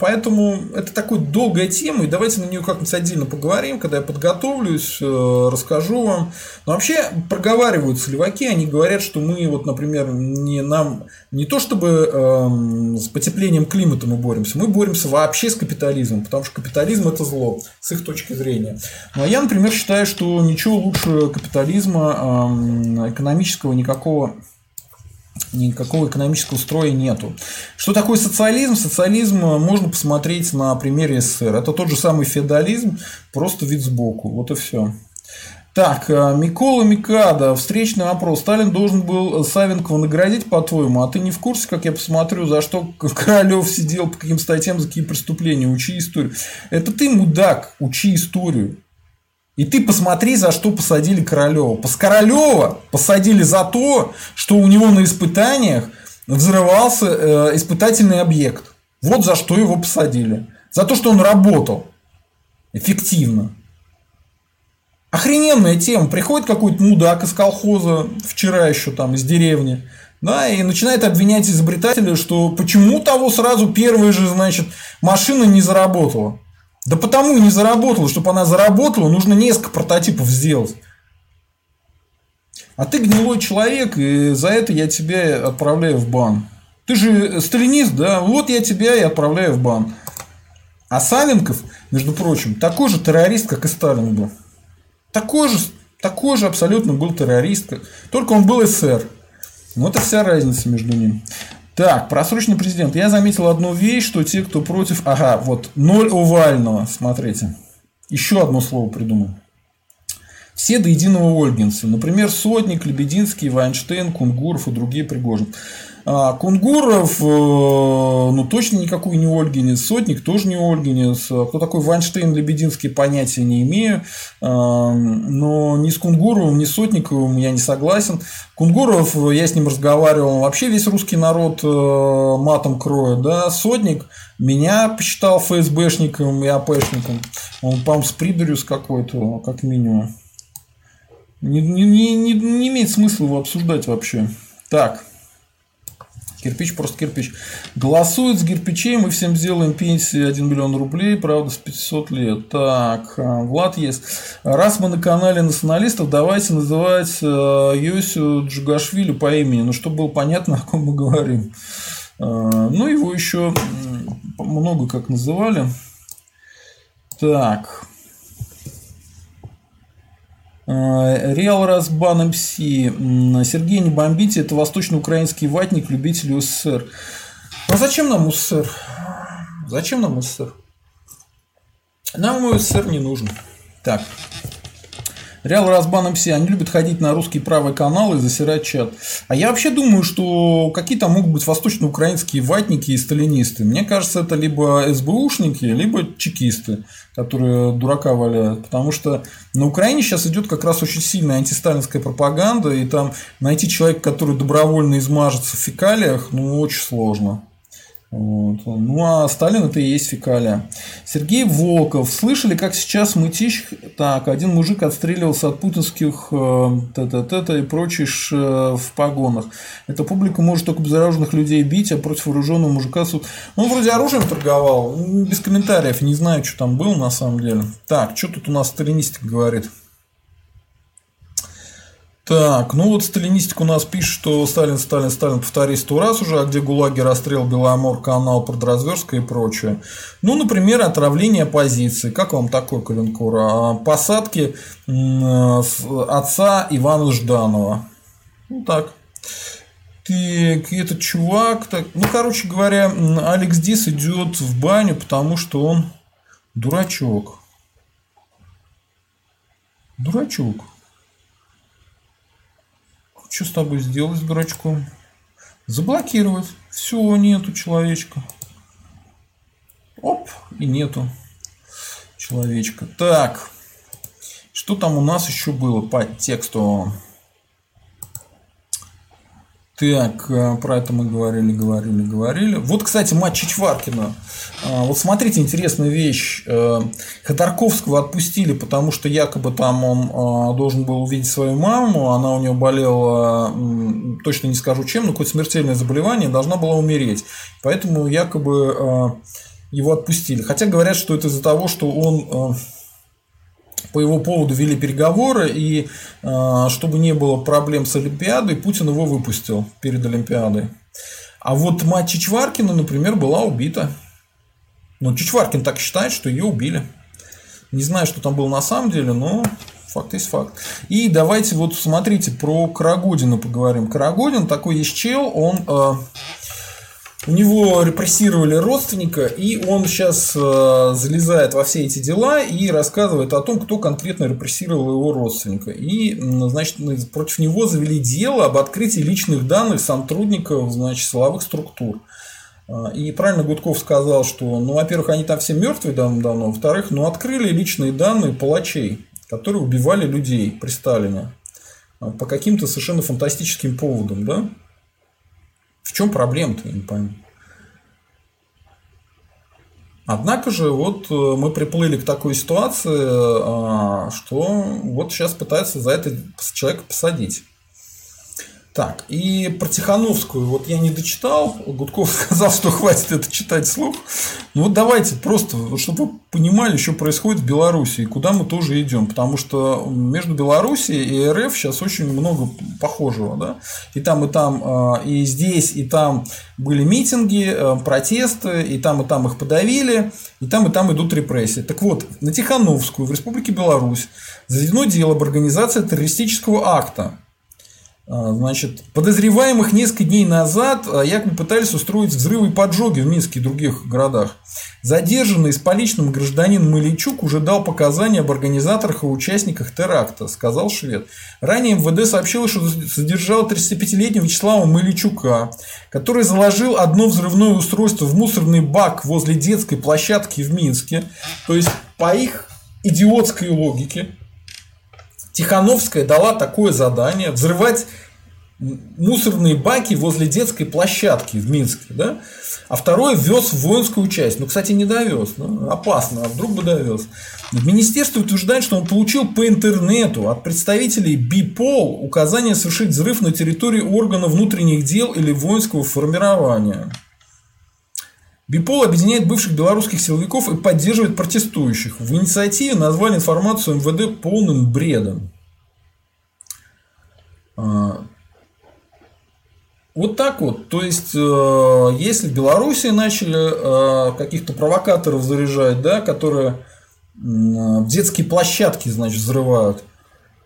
Поэтому это такая долгая тема, и давайте на нее как-нибудь отдельно поговорим, когда я подготовлюсь, э, расскажу вам. Но вообще проговариваются леваки, они говорят, что мы, вот, например, не нам не то чтобы э, с потеплением климата мы боремся, мы боремся вообще с капитализмом, потому что капитализм это зло, с их точки зрения. А я, например, считаю, что ничего лучше капитализма э, экономического никакого никакого экономического строя нету. Что такое социализм? Социализм э, можно посмотреть на примере СССР. Это тот же самый феодализм, просто вид сбоку. Вот и все. Так, э, Микола Микада, встречный вопрос. Сталин должен был Савенкова наградить, по-твоему, а ты не в курсе, как я посмотрю, за что Королев сидел, по каким статьям, за какие преступления, учи историю. Это ты, мудак, учи историю. И ты посмотри, за что посадили Королева. Королева посадили за то, что у него на испытаниях взрывался э, испытательный объект. Вот за что его посадили. За то, что он работал эффективно. Охрененная тема. Приходит какой-то мудак из колхоза, вчера еще там из деревни, да, и начинает обвинять изобретателя, что почему того сразу первая же, значит, машина не заработала. Да потому не заработала, чтобы она заработала, нужно несколько прототипов сделать. А ты гнилой человек, и за это я тебя отправляю в бан. Ты же сталинист, да? Вот я тебя и отправляю в бан. А Савенков, между прочим, такой же террорист, как и Сталин был. Такой же, такой же абсолютно был террорист. Только он был СССР. Вот и вся разница между ними. Так, просроченный президент. Я заметил одну вещь, что те, кто против... Ага, вот, ноль овального, смотрите. Еще одно слово придумал. Все до единого ольгинцы. Например, Сотник, Лебединский, Вайнштейн, Кунгуров и другие Пригожин. А Кунгуров, э, ну, точно никакой не Ольгинец. Сотник тоже не Ольгинец. А кто такой Вайнштейн, Лебединский, понятия не имею. А, но ни с Кунгуровым, ни с Сотниковым я не согласен. Кунгуров, я с ним разговаривал, вообще весь русский народ э, матом кроет. Да? Сотник меня посчитал ФСБшником и АПшником. Он, по-моему, с придурью с какой-то, как минимум. Не, не, не, не имеет смысла его обсуждать вообще. Так. Кирпич просто кирпич. Голосует с кирпичей, мы всем сделаем пенсии 1 миллион рублей, правда, с 500 лет. Так, а, Влад есть. Раз мы на канале националистов, давайте называть э, Йосю Джугашвили по имени, ну, чтобы было понятно, о ком мы говорим. А, ну, его еще много как называли. Так. Э, Реал Разбан МС. Сергей, не бомбите, это восточно-украинский ватник, любитель УССР. А зачем нам УССР? Зачем нам УССР? Нам УССР не нужен. Так. Реал Разбан МС, они любят ходить на русский правый канал и засирать чат. А я вообще думаю, что какие то могут быть восточно-украинские ватники и сталинисты. Мне кажется, это либо СБУшники, либо чекисты, которые дурака валяют. Потому что на Украине сейчас идет как раз очень сильная антисталинская пропаганда, и там найти человека, который добровольно измажется в фекалиях, ну, очень сложно. Вот. Ну а Сталин это и есть фекалия. Сергей Волков. Слышали, как сейчас мытищ... Так, один мужик отстреливался от путинских э, т-т-т и прочие э, в погонах. Эта публика может только безоружных людей бить, а против вооруженного мужика суд. Ну, он вроде оружием торговал. Без комментариев. Не знаю, что там было на самом деле. Так, что тут у нас сталинистика говорит? Так, ну вот сталинистик у нас пишет, что Сталин, Сталин, Сталин повтори сто раз уже, а где ГУЛАГи, расстрел, Беломор, канал, продразверстка и прочее. Ну, например, отравление оппозиции. Как вам такой калинкур? А, посадки отца Ивана Жданова. Ну, так. Ты, этот чувак, так, ну, короче говоря, Алекс Дис идет в баню, потому что он дурачок. Дурачок. Что с тобой сделать с дурачком? Заблокировать. Все, нету человечка. Оп, и нету человечка. Так, что там у нас еще было по тексту? Так, э, про это мы говорили, говорили, говорили. Вот, кстати, матч Чичваркина. А, вот смотрите, интересная вещь. Э, Ходорковского отпустили, потому что якобы там он а, должен был увидеть свою маму. Она у него болела, точно не скажу чем, но какое-то смертельное заболевание, должна была умереть. Поэтому якобы его отпустили. Хотя говорят, что это из-за того, что он по его поводу вели переговоры, и э, чтобы не было проблем с Олимпиадой, Путин его выпустил перед Олимпиадой. А вот мать Чичваркина, например, была убита. Но ну, Чичваркин так считает, что ее убили. Не знаю, что там было на самом деле, но факт есть факт. И давайте вот смотрите про Карагодина поговорим. Карагодин такой есть чел, он э, у него репрессировали родственника, и он сейчас э, залезает во все эти дела и рассказывает о том, кто конкретно репрессировал его родственника. И, значит, против него завели дело об открытии личных данных сотрудников, значит, силовых структур. А, и правильно Гудков сказал, что, ну, во-первых, они там все мертвые давно, во-вторых, ну, открыли личные данные палачей, которые убивали людей при Сталине а, по каким-то совершенно фантастическим поводам, да? Чем проблема-то, я не пойму. Однако же вот э, мы приплыли к такой ситуации, а, что вот сейчас пытаются за это человека посадить. Так, и про Тихановскую вот я не дочитал. Гудков сказал, что хватит это читать слух. Ну вот давайте просто, чтобы вы понимали, что происходит в Беларуси и куда мы тоже идем. Потому что между Белоруссией и РФ сейчас очень много похожего. Да? И там, и там, а, и здесь, и там были митинги, а, протесты, и там, и там их подавили, и там, и там идут репрессии. Так вот, на Тихановскую в Республике Беларусь заведено дело об организации террористического акта значит, подозреваемых несколько дней назад а, якобы пытались устроить взрывы и поджоги в Минске и других городах. Задержанный с поличным гражданин Маличук уже дал показания об организаторах и участниках теракта, сказал швед. Ранее МВД сообщило, что задержал 35-летнего Вячеслава Маличука, который заложил одно взрывное устройство в мусорный бак возле детской площадки в Минске. То есть, по их идиотской логике, Тихановская дала такое задание взрывать мусорные баки возле детской площадки в Минске, да? а второй вез в воинскую часть. Ну, кстати, не довез, ну, опасно, а вдруг бы довез. Министерство утверждает, что он получил по интернету от представителей БИПОЛ указание совершить взрыв на территории органа внутренних дел или воинского формирования. БиПол объединяет бывших белорусских силовиков и поддерживает протестующих. В инициативе назвали информацию МВД полным бредом. А, вот так вот. То есть, э, если в Беларуси начали э, каких-то провокаторов заряжать, да, которые в детские площадки, значит, взрывают,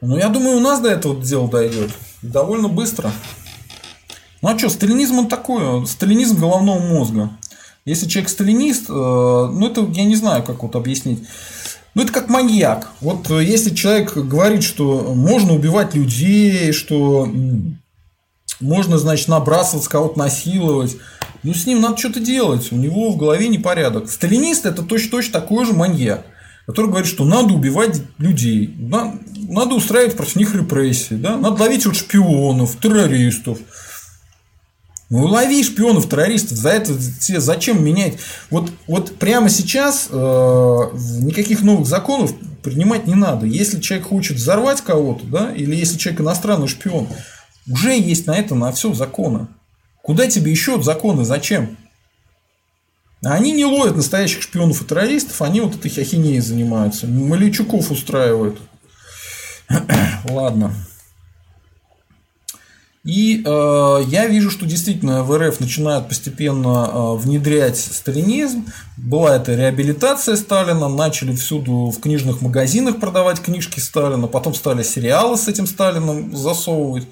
ну, я думаю, у нас до этого дела дойдет. Довольно быстро. Ну а что, сталинизм он такой, сталинизм головного мозга. Если человек сталинист, э, ну это я не знаю, как вот объяснить. Ну, это как маньяк. Вот э, если человек говорит, что можно убивать людей, что можно, значит, набрасываться, кого-то насиловать, ну, с ним надо что-то делать. У него в голове непорядок. Сталинист – это точно-точно такой же маньяк, который говорит, что надо убивать людей, надо устраивать против них репрессии, да? надо ловить вот шпионов, террористов. Ну, лови шпионов, террористов, за это тебе зачем менять? Вот, вот прямо сейчас э, никаких новых законов принимать не надо. Если человек хочет взорвать кого-то, да, или если человек иностранный шпион, уже есть на это на все законы. Куда тебе еще законы? Зачем? Они не ловят настоящих шпионов и террористов, они вот этой ахинеей занимаются. Маличуков устраивают. Ладно. И э, я вижу, что действительно в РФ начинают постепенно э, внедрять сталинизм. Была это реабилитация Сталина, начали всюду в книжных магазинах продавать книжки Сталина, потом стали сериалы с этим Сталином засовывать.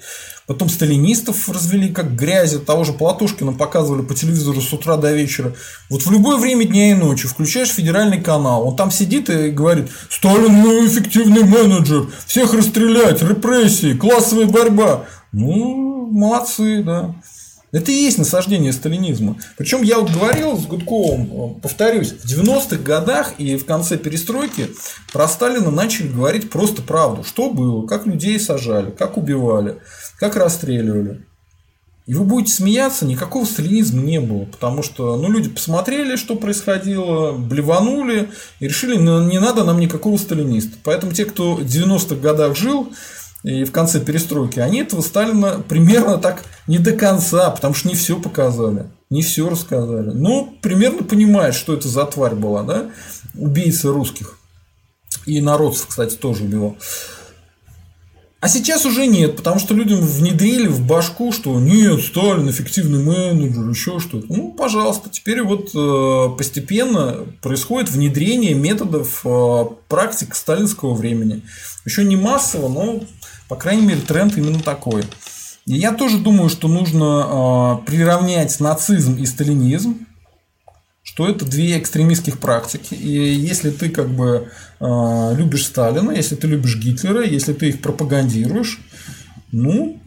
Потом сталинистов развели как грязи, того же Платушкина показывали по телевизору с утра до вечера. Вот в любое время дня и ночи включаешь федеральный канал, он там сидит и говорит, Сталин ну, эффективный менеджер, всех расстрелять, репрессии, классовая борьба. Ну, молодцы, да. Это и есть насаждение сталинизма. Причем я вот говорил с Гудковым, повторюсь, в 90-х годах и в конце перестройки про Сталина начали говорить просто правду. Что было, как людей сажали, как убивали, как расстреливали. И вы будете смеяться, никакого сталинизма не было, потому что ну, люди посмотрели, что происходило, блеванули и решили, ну, не надо нам никакого сталиниста. Поэтому те, кто в 90-х годах жил и в конце перестройки, они этого Сталина примерно так не до конца, потому что не все показали, не все рассказали. Но примерно понимают, что это за тварь была, да, убийца русских. И народцев, кстати, тоже убивал. А сейчас уже нет, потому что людям внедрили в башку, что нет, Сталин эффективный менеджер, еще что-то. Ну, пожалуйста, теперь вот э, постепенно происходит внедрение методов э, практик сталинского времени. Еще не массово, но, по крайней мере, тренд именно такой. И я тоже думаю, что нужно э, приравнять нацизм и сталинизм что это две экстремистских практики. И если ты как бы э, любишь Сталина, если ты любишь Гитлера, если ты их пропагандируешь, ну,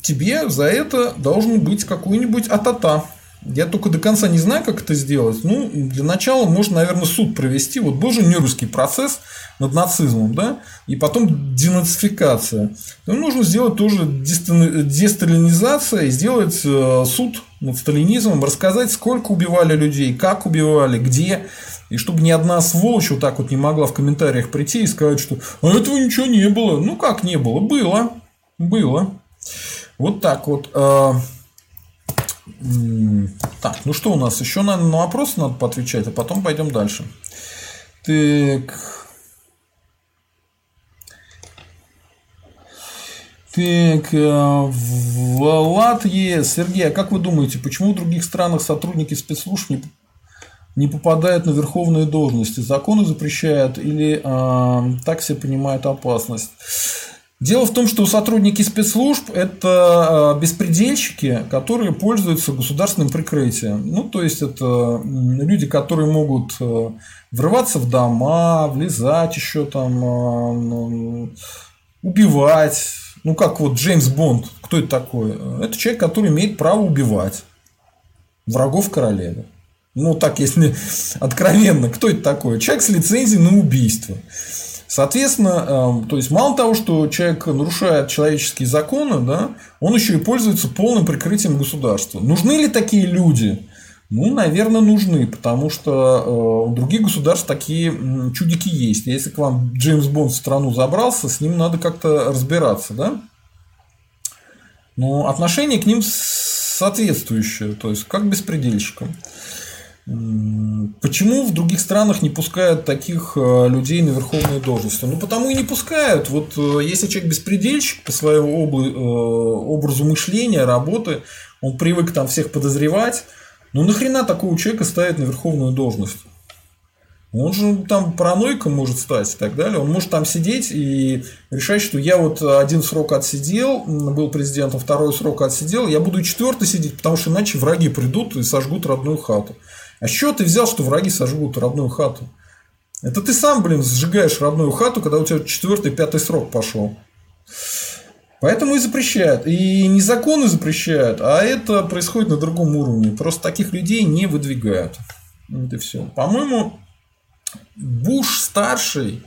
тебе за это должен быть какой-нибудь атата. Я только до конца не знаю, как это сделать. Ну, для начала можно, наверное, суд провести. Вот был же Нюрнбергский процесс над нацизмом, да, и потом денацификация. Ну, нужно сделать тоже десталинизация и сделать э, суд над сталинизмом, рассказать, сколько убивали людей, как убивали, где. И чтобы ни одна сволочь вот так вот не могла в комментариях прийти и сказать, что а этого ничего не было. Ну, как не было? Было. Было. Вот так вот. Так, ну что у нас? Еще, наверное, на вопросы надо поотвечать, а потом пойдем дальше. Так. Так, э, в Латвии, Сергей, а как вы думаете, почему в других странах сотрудники спецслужб не, не попадают на верховные должности? Законы запрещают или э, так все понимают опасность? Дело в том, что сотрудники спецслужб – это э, беспредельщики, которые пользуются государственным прикрытием. Ну, то есть, это люди, которые могут э, врываться в дома, влезать еще там, э, ну, убивать. Ну, как вот Джеймс Бонд. Кто это такой? Это человек, который имеет право убивать врагов королевы. Ну, так, если откровенно, кто это такой? Человек с лицензией на убийство. Соответственно, эм, то есть мало того, что человек нарушает человеческие законы, да, он еще и пользуется полным прикрытием государства. Нужны ли такие люди? Ну, наверное, нужны, потому что э, у других государств такие чудики есть. Если к вам Джеймс Бонд в страну забрался, с ним надо как-то разбираться, да? Но отношение к ним соответствующее, то есть как беспредельщикам. Почему в других странах не пускают таких э, людей на верховные должности? Ну, потому и не пускают. Вот э, если человек беспредельщик по своему э, образу мышления, работы, он привык там всех подозревать, ну нахрена такого человека ставить на верховную должность? Он же там паранойком может стать и так далее. Он может там сидеть и решать, что я вот один срок отсидел, был президентом, второй срок отсидел, я буду и четвертый сидеть, потому что иначе враги придут и сожгут родную хату. А с чего ты взял, что враги сожгут родную хату? Это ты сам, блин, сжигаешь родную хату, когда у тебя четвертый, пятый срок пошел. Поэтому и запрещают. И не законы запрещают, а это происходит на другом уровне. Просто таких людей не выдвигают. И все. По-моему, Буш старший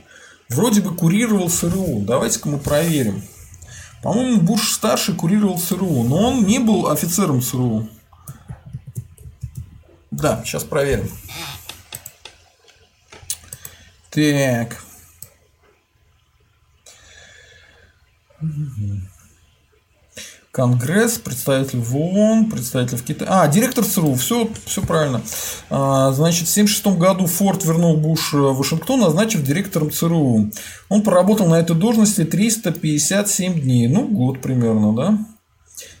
вроде бы курировал СРУ. Давайте-ка мы проверим. По-моему, Буш старший курировал СРУ, но он не был офицером СРУ. Да, сейчас проверим. Так. Конгресс, представитель в ООН, представитель в Китае. А, директор ЦРУ, все, все правильно. А, значит, в 1976 году Форд вернул Буш в Вашингтон, назначив директором ЦРУ. Он проработал на этой должности 357 дней, ну, год примерно, да?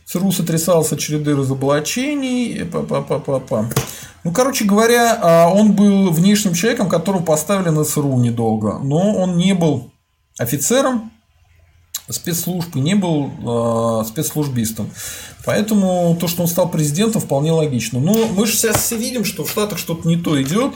ЦРУ сотрясался чередой разоблачений. Па -па -па -па -па. Ну, короче говоря, а, он был внешним человеком, которого поставили на ЦРУ недолго. Но он не был офицером спецслужб и не был э, спецслужбистом. Поэтому то, что он стал президентом, вполне логично. Но мы же сейчас все видим, что в Штатах что-то не то идет,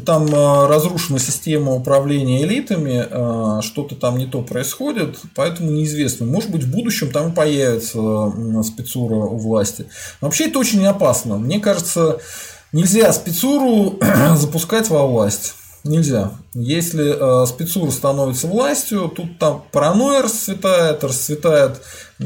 там э, разрушена система управления элитами, э, что-то там не то происходит, поэтому неизвестно. Может быть, в будущем там появится спецура у власти. Но вообще это очень опасно. Мне кажется, нельзя спецуру запускать во власть. Нельзя. Если э, спецур становится властью, тут там паранойя расцветает, расцветает э,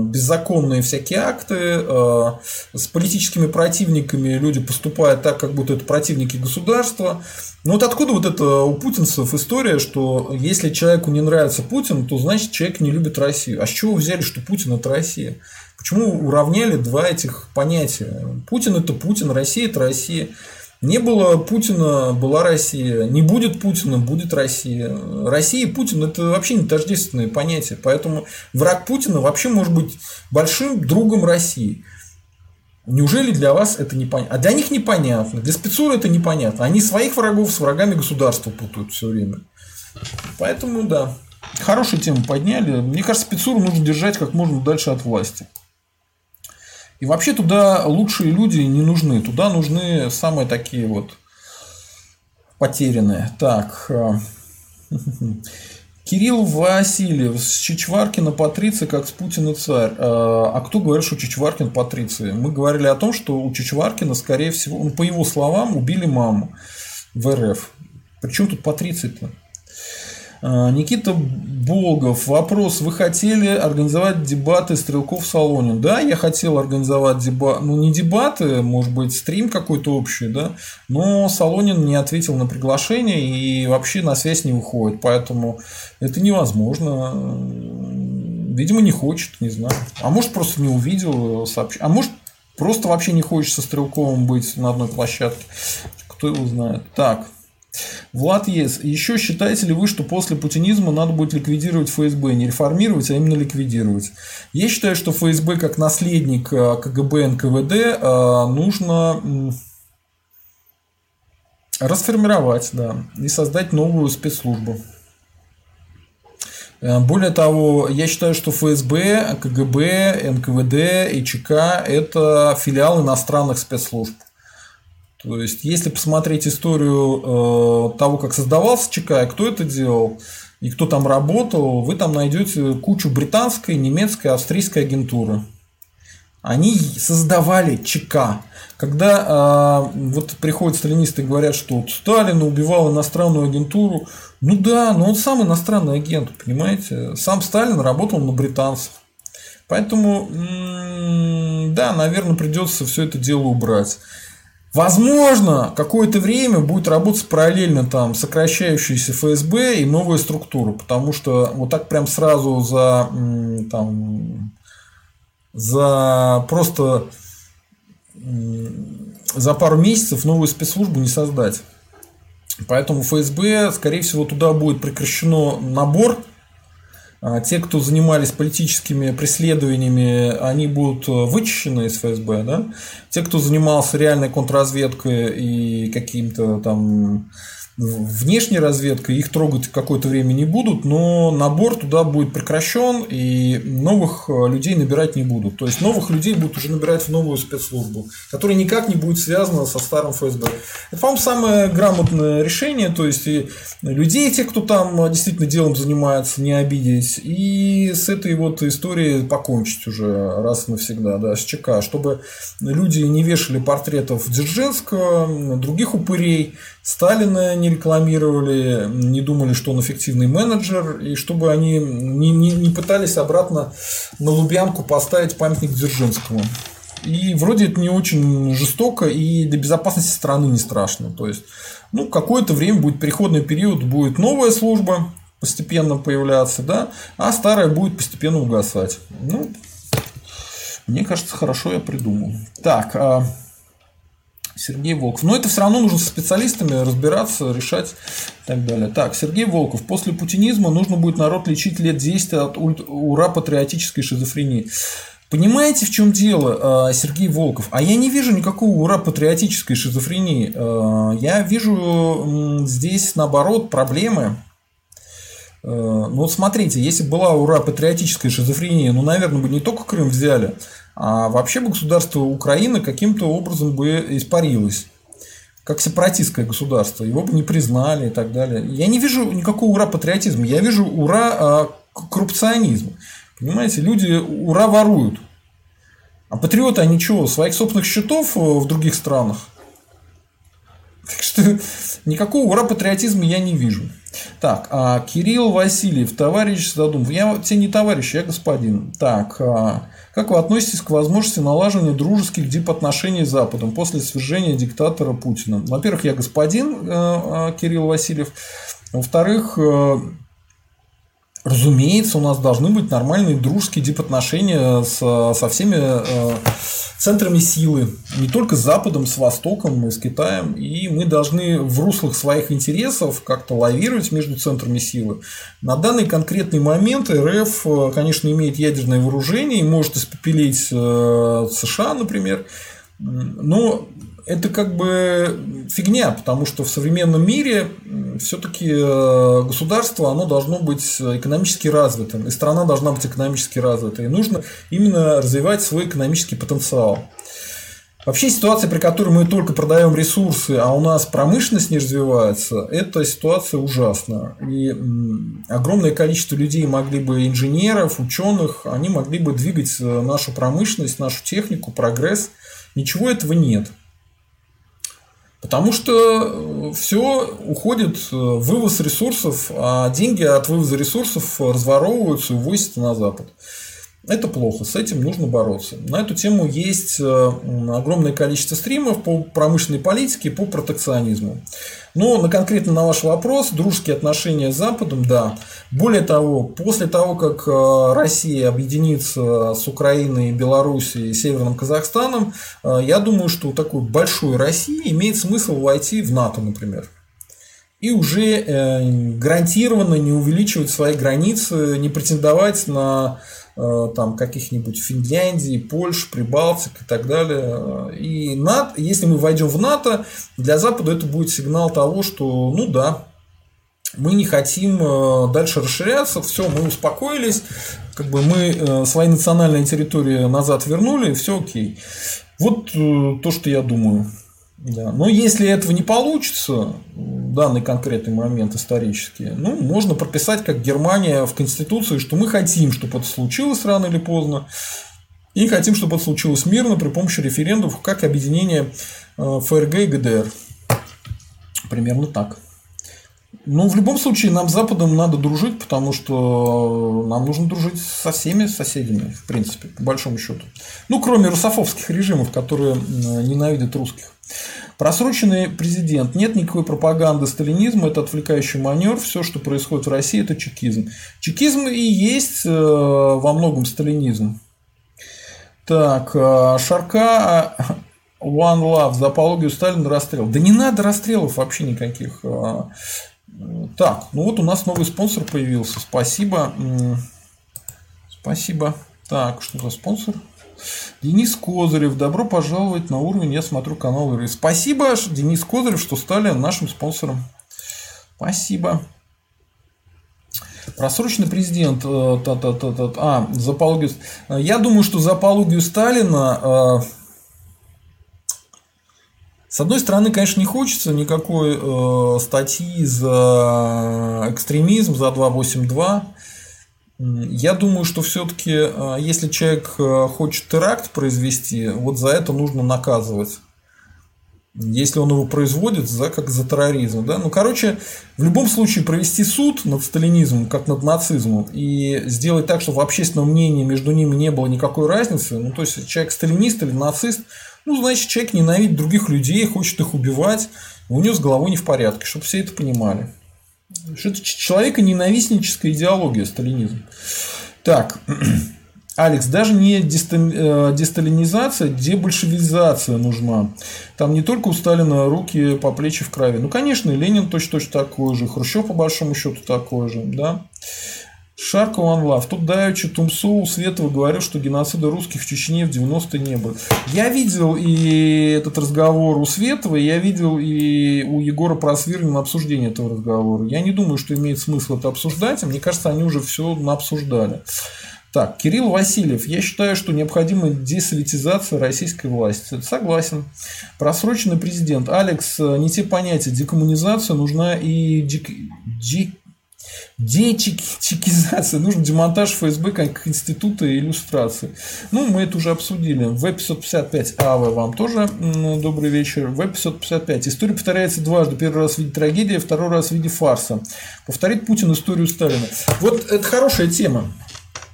беззаконные всякие акты, э, с политическими противниками люди поступают так, как будто это противники государства. Ну вот откуда вот это у путинцев история, что если человеку не нравится Путин, то значит человек не любит Россию. А с чего взяли, что Путин это Россия? Почему уравняли два этих понятия? Путин это Путин, Россия это Россия. Не было Путина, была Россия. Не будет Путина, будет Россия. Россия и Путин – это вообще не тождественные понятия. Поэтому враг Путина вообще может быть большим другом России. Неужели для вас это непонятно? А для них непонятно. Для спецуры это непонятно. Они своих врагов с врагами государства путают все время. Поэтому да. Хорошую тему подняли. Мне кажется, спецуру нужно держать как можно дальше от власти. И вообще туда лучшие люди не нужны. Туда нужны самые такие вот потерянные. Так. Э, Кирилл Васильев с Чичваркина Патриция как с Путина царь. Э, а кто говорит, что Чичваркин Патриция? Мы говорили о том, что у Чичваркина, скорее всего, ну, по его словам, убили маму в РФ. Причем тут Патриция-то? А, Никита Болгов. Вопрос. Вы хотели организовать дебаты Стрелков Солонин? Да, я хотел организовать дебаты. Ну, не дебаты, может быть, стрим какой-то общий, да. Но Солонин не ответил на приглашение и вообще на связь не выходит. Поэтому это невозможно. Видимо, не хочет, не знаю. А может, просто не увидел сообщение. А может, просто вообще не хочет со Стрелковым быть на одной площадке. Кто его знает. Так. Влад Ес, еще считаете ли вы, что после путинизма надо будет ликвидировать ФСБ, не реформировать, а именно ликвидировать? Я считаю, что ФСБ как наследник э, КГБ, НКВД э, нужно расформировать, да, и создать новую спецслужбу. Э, более того, я считаю, что ФСБ, КГБ, НКВД и ЧК – это филиал иностранных спецслужб. То есть, если посмотреть историю э, того, как создавался ЧК, кто это делал и кто там работал, вы там найдете кучу британской, немецкой, австрийской агентуры. Они создавали ЧК. Когда э, вот приходят сталинисты и говорят, что вот Сталин убивал иностранную агентуру, ну да, но он сам иностранный агент, понимаете? Сам Сталин работал на британцев. Поэтому, да, наверное, придется все это дело убрать. Возможно, какое-то время будет работать параллельно там сокращающаяся ФСБ и новая структура, потому что вот так прям сразу за, там, за просто за пару месяцев новую спецслужбу не создать. Поэтому ФСБ, скорее всего, туда будет прекращено набор те, кто занимались политическими преследованиями, они будут э, вычищены из ФСБ, да? Те, кто занимался реальной контрразведкой и каким-то там внешней разведкой, их трогать какое-то время не будут, но набор туда будет прекращен и новых э, людей набирать не будут. То есть новых людей будут уже набирать в новую спецслужбу, которая никак не будет связана со старым ФСБ. Это, по-моему, самое грамотное решение, то есть и людей, те, кто там действительно делом занимается, не обидеть, и с этой вот историей покончить уже раз и навсегда, да, с ЧК, чтобы люди не вешали портретов Дзержинского, других упырей, Сталина не рекламировали, не думали, что он эффективный менеджер, и чтобы они не, не, не пытались обратно на Лубянку поставить памятник Дзержинскому. И вроде это не очень жестоко, и для безопасности страны не страшно. То есть, ну, какое-то время будет переходный период, будет новая служба постепенно появляться, да, а старая будет постепенно угасать. Ну, мне кажется, хорошо я придумал. Так, а Сергей Волков. Но это все равно нужно со специалистами разбираться, решать и так далее. Так, Сергей Волков. После путинизма нужно будет народ лечить лет 10 от ура-патриотической шизофрении. Понимаете, в чем дело, а, Сергей Волков? А я не вижу никакого ура-патриотической шизофрении. А, я вижу здесь, наоборот, проблемы. А, ну смотрите, если была ура-патриотическая шизофрения, ну, наверное, бы не только Крым взяли, а вообще бы государство Украины каким-то образом бы испарилось как сепаратистское государство, его бы не признали и так далее. Я не вижу никакого ура патриотизма, я вижу ура а, коррупционизма. Понимаете, люди ура воруют. А патриоты, они чего, своих собственных счетов э, в других странах? Так что никакого ура патриотизма я не вижу. Так, а Кирилл Васильев, товарищ Задумов. Я тебе не товарищ, я господин. Так, а, как вы относитесь к возможности налаживания дружеских дипотношений с Западом после свержения диктатора Путина? Во-первых, я господин э, э, Кирилл Васильев. Во-вторых, э, Разумеется, у нас должны быть нормальные дружеские дипотношения с, со всеми э, центрами силы, не только с Западом, с Востоком, и с Китаем. И мы должны в руслах своих интересов как-то лавировать между центрами силы. На данный конкретный момент РФ, э, конечно, имеет ядерное вооружение и может испепелить э, США, например. Но это как бы фигня, потому что в современном мире все-таки э, государство оно должно быть экономически развитым, и страна должна быть экономически развитой. И нужно именно развивать свой экономический потенциал. Вообще ситуация, при которой мы только продаем ресурсы, а у нас промышленность не развивается, эта ситуация ужасна. И огромное количество людей могли бы, инженеров, ученых, они могли бы двигать э, нашу промышленность, нашу технику, прогресс. Ничего этого нет. Потому что э, все уходит э, вывоз ресурсов, а деньги от вывоза ресурсов разворовываются и увозятся на Запад. Это плохо, с этим нужно бороться. На эту тему есть э, огромное количество стримов по промышленной политике и по протекционизму. Но на конкретно на ваш вопрос, дружеские отношения с Западом, да. Более того, после того, как э, Россия объединится с Украиной, Белоруссией и Северным Казахстаном, э, я думаю, что у такой большой России имеет смысл войти в НАТО, например и уже гарантированно не увеличивать свои границы, не претендовать на там каких-нибудь Финляндии, Польши, Прибалтик и так далее. И НАТО, если мы войдем в НАТО, для Запада это будет сигнал того, что ну да, мы не хотим э, дальше расширяться, все, мы успокоились, как бы мы э, свои национальные территории назад вернули, все окей. Вот то, что я думаю. Да. Но если этого не получится, в данный конкретный момент исторический, ну, можно прописать, как Германия в Конституции, что мы хотим, чтобы это случилось рано или поздно, и хотим, чтобы это случилось мирно при помощи референдумов, как объединение э, ФРГ и ГДР. Примерно так. Ну, в любом случае, нам с Западом надо дружить, потому что нам нужно дружить со всеми соседями, в принципе, по большому счету. Ну, кроме русофобских режимов, которые ненавидят русских. Просроченный президент. Нет никакой пропаганды сталинизма, это отвлекающий манер. Все, что происходит в России, это чекизм. Чекизм и есть э, во многом сталинизм. Так, э, Шарка э, One Love за апологию Сталина расстрел. Да не надо расстрелов вообще никаких. Так, ну вот у нас новый спонсор появился. Спасибо. Спасибо. Так, что за спонсор? Денис Козырев, добро пожаловать на уровень, я смотрю канал РИ. Спасибо, Денис Козырев, что стали нашим спонсором. Спасибо. Просроченный президент, э, та -та -та -та, а, за апологию, я думаю, что за апологию Сталина, э, с одной стороны, конечно, не хочется никакой э, статьи за экстремизм, за 282, я думаю, что все-таки, э, если человек э, хочет теракт произвести, вот за это нужно наказывать. Если он его производит, за, как за терроризм. Да? Ну, короче, в любом случае провести суд над сталинизмом, как над нацизмом, и сделать так, чтобы в общественном мнении между ними не было никакой разницы, ну, то есть, человек сталинист или нацист, ну, значит, человек ненавидит других людей, хочет их убивать, у него с головой не в порядке, чтобы все это понимали. Что это человека-ненавистническая идеология, сталинизм. Так, Алекс, даже не э, десталинизация, дебольшевизация нужна. Там не только у Сталина руки по плечи в крови. Ну, конечно, Ленин точно-точно такой же, Хрущев, по большому счету, такой же. Да? One Love. Тут давеча Тумсу Светова говорил, что геноцида русских в Чечне в 90-е не было. Я видел и этот разговор у Светова, я видел и у Егора Просвирнина обсуждение этого разговора. Я не думаю, что имеет смысл это обсуждать. Мне кажется, они уже все обсуждали. Так, Кирилл Васильев. Я считаю, что необходима десоветизация российской власти. Согласен. Просроченный президент. Алекс, не те понятия. Декоммунизация нужна и дек... дек Дечекизация. Нужен демонтаж ФСБ как института и иллюстрации. Ну, мы это уже обсудили. В-555 АВ вам тоже добрый вечер. В-555. История повторяется дважды. Первый раз в виде трагедии, второй раз в виде фарса. Повторит Путин историю Сталина. Вот это хорошая тема.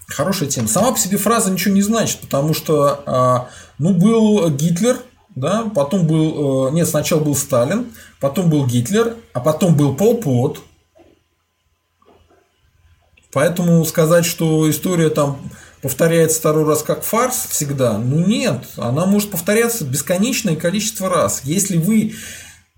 Хорошая тема. Сама по себе фраза ничего не значит, потому что а, ну, был Гитлер, да, потом был, э, нет, сначала был Сталин, потом был Гитлер, а потом был Пол Пот, Поэтому сказать, что история там повторяется второй раз как фарс всегда, ну нет, она может повторяться бесконечное количество раз. Если вы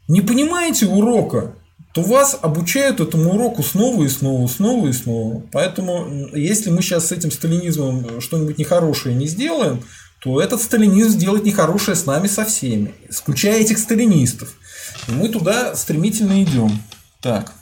не понимаете урока, то вас обучают этому уроку снова и снова, снова и снова. Поэтому, если мы сейчас с этим сталинизмом что-нибудь нехорошее не сделаем, то этот сталинизм сделает нехорошее с нами со всеми, включая этих сталинистов. И мы туда стремительно идем. Так.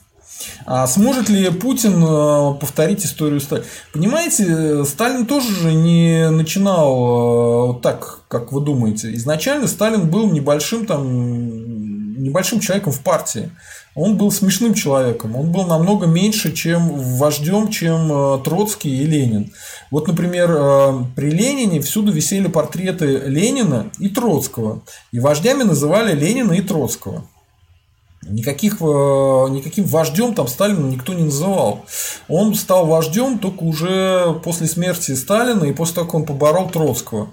А сможет ли Путин э, повторить историю Сталина? Понимаете, Сталин тоже же не начинал э, так, как вы думаете. Изначально Сталин был небольшим там небольшим человеком в партии. Он был смешным человеком. Он был намного меньше, чем вождем, чем э, Троцкий и Ленин. Вот, например, при Ленине всюду висели портреты Ленина и Троцкого. И вождями называли Ленина и Троцкого. Никаких, э, никаким вождем там Сталина никто не называл. Он стал вождем только уже после смерти Сталина и после того, как он поборол Троцкого.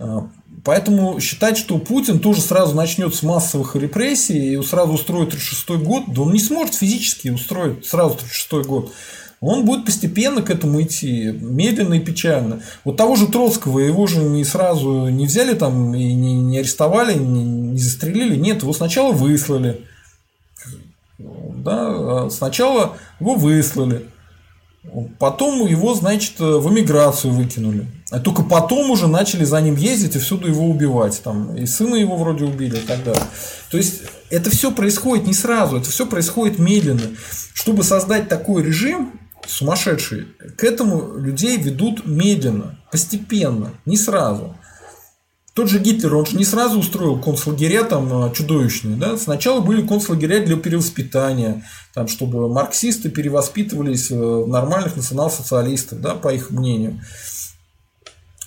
Э, поэтому считать, что Путин тоже сразу начнет с массовых репрессий и сразу устроит 36 год, да он не сможет физически устроить сразу 36 год. Он будет постепенно к этому идти, медленно и печально. Вот того же Троцкого, его же не сразу не взяли там и не, не арестовали, не, не застрелили. Нет, его сначала выслали. Да? А сначала его выслали, потом его, значит, в эмиграцию выкинули. А только потом уже начали за ним ездить и всюду его убивать. Там, и сына его вроде убили и так далее. То есть это все происходит не сразу, это все происходит медленно. Чтобы создать такой режим, сумасшедший, к этому людей ведут медленно, постепенно, не сразу. Тот же Гитлер, он же не сразу устроил концлагеря там а, чудовищные. Да? Сначала были концлагеря для перевоспитания, там, чтобы марксисты перевоспитывались в нормальных национал-социалистов, да, по их мнению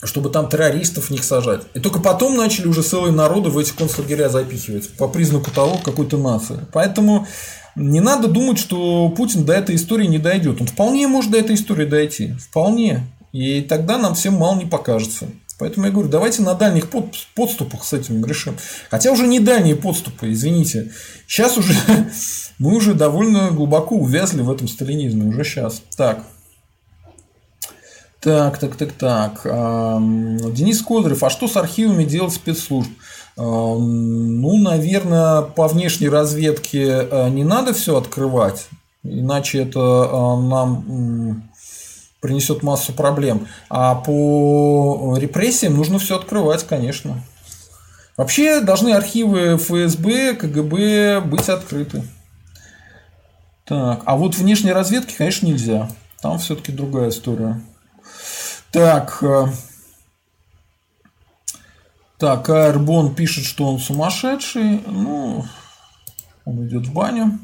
чтобы там террористов в них сажать. И только потом начали уже целые народы в эти концлагеря запихивать по признаку того какой-то нации. Поэтому не надо думать, что Путин до этой истории не дойдет. Он вполне может до этой истории дойти. Вполне. И тогда нам всем мало не покажется. Поэтому я говорю, давайте на дальних подступах с этим решим. Хотя уже не дальние подступы, извините. Сейчас уже мы уже довольно глубоко увязли в этом сталинизме. Уже сейчас. Так. Так, так, так, так. Денис Козырев, а что с архивами делать спецслужб? Ну, наверное, по внешней разведке э, не надо все открывать, иначе это э, нам принесет массу проблем. А по репрессиям нужно все открывать, конечно. Вообще должны архивы ФСБ, КГБ быть открыты. Так, а вот внешней разведки, конечно, нельзя. Там все-таки другая история. Так. Э, так, Аэрбон пишет, что он сумасшедший. Ну, он идет в баню.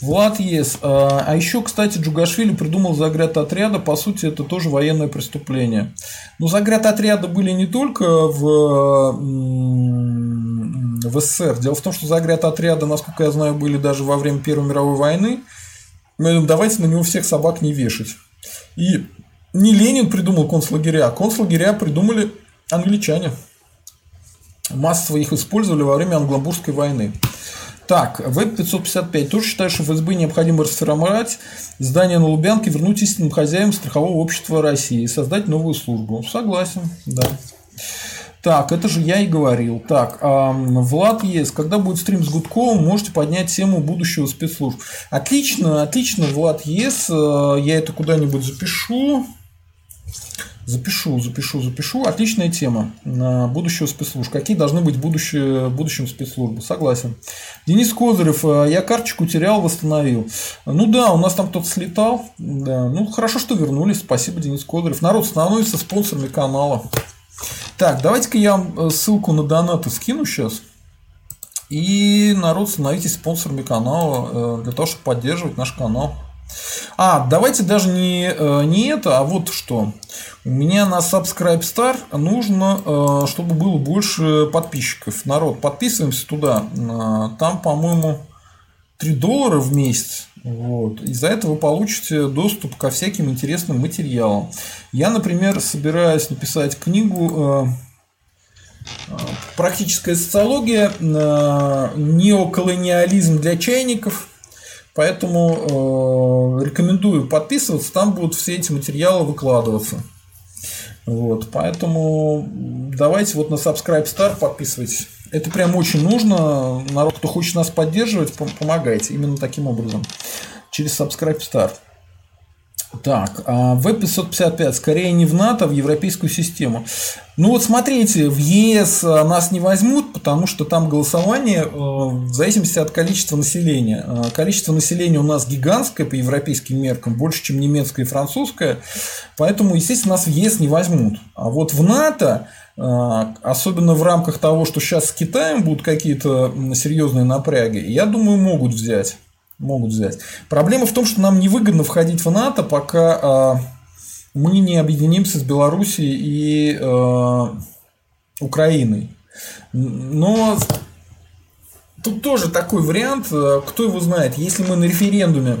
Влад Ес. А, а еще, кстати, Джугашвили придумал загряд отряда. По сути, это тоже военное преступление. Но загряд отряда были не только в, в СССР. Дело в том, что загряд отряда, насколько я знаю, были даже во время Первой мировой войны. Давайте на него всех собак не вешать. И не Ленин придумал концлагеря, а концлагеря придумали англичане. Массово их использовали во время Англобурской войны. Так, Веб-555 тоже считает, что ФСБ необходимо расформировать здание на Лубянке, вернуть истинным хозяевам страхового общества России и создать новую службу. Согласен, да. Так, это же я и говорил. Так, Влад есть. Когда будет стрим с Гудковым, можете поднять тему будущего спецслужб. Отлично, отлично, Влад есть. Э, я это куда-нибудь запишу. Запишу, запишу, запишу. Отличная тема на будущего спецслужб. Какие должны быть будущее, будущим спецслужбы? Согласен. Денис Козырев, э, я карточку терял, восстановил. Ну да, у нас там кто-то слетал. Да. Ну хорошо, что вернулись. Спасибо, Денис Козырев. Народ становится спонсорами канала. Так, давайте-ка я вам э, ссылку на донаты скину сейчас. И народ становитесь спонсорами канала э, для того, чтобы поддерживать наш канал. А, давайте даже не, э, не это, а вот что. У меня на Subscribe Star нужно, э, чтобы было больше подписчиков. Народ, подписываемся туда. Э, там, по-моему, 3 доллара в месяц. Вот. И за это вы получите доступ ко всяким интересным материалам. Я, например, собираюсь написать книгу «Практическая социология. Неоколониализм для чайников». Поэтому э, рекомендую подписываться, там будут все эти материалы выкладываться. Вот, поэтому давайте вот на Subscribe Star подписывайтесь. Это прям очень нужно. Народ, кто хочет нас поддерживать, помогайте именно таким образом. Через Subscribe Star. Так, а В-555 скорее не в НАТО, а в европейскую систему. Ну вот смотрите, в ЕС а, нас не возьмут, потому что там голосование э, в зависимости от количества населения. А, количество населения у нас гигантское по европейским меркам, больше, чем немецкое и французское, поэтому, естественно, нас в ЕС не возьмут. А вот в НАТО, особенно в рамках того, что сейчас с Китаем будут какие-то серьезные напряги, я думаю, могут взять могут взять. Проблема в том, что нам невыгодно входить в НАТО, пока а, мы не объединимся с Белоруссией и а, Украиной. Но тут тоже такой вариант, а, кто его знает, если мы на референдуме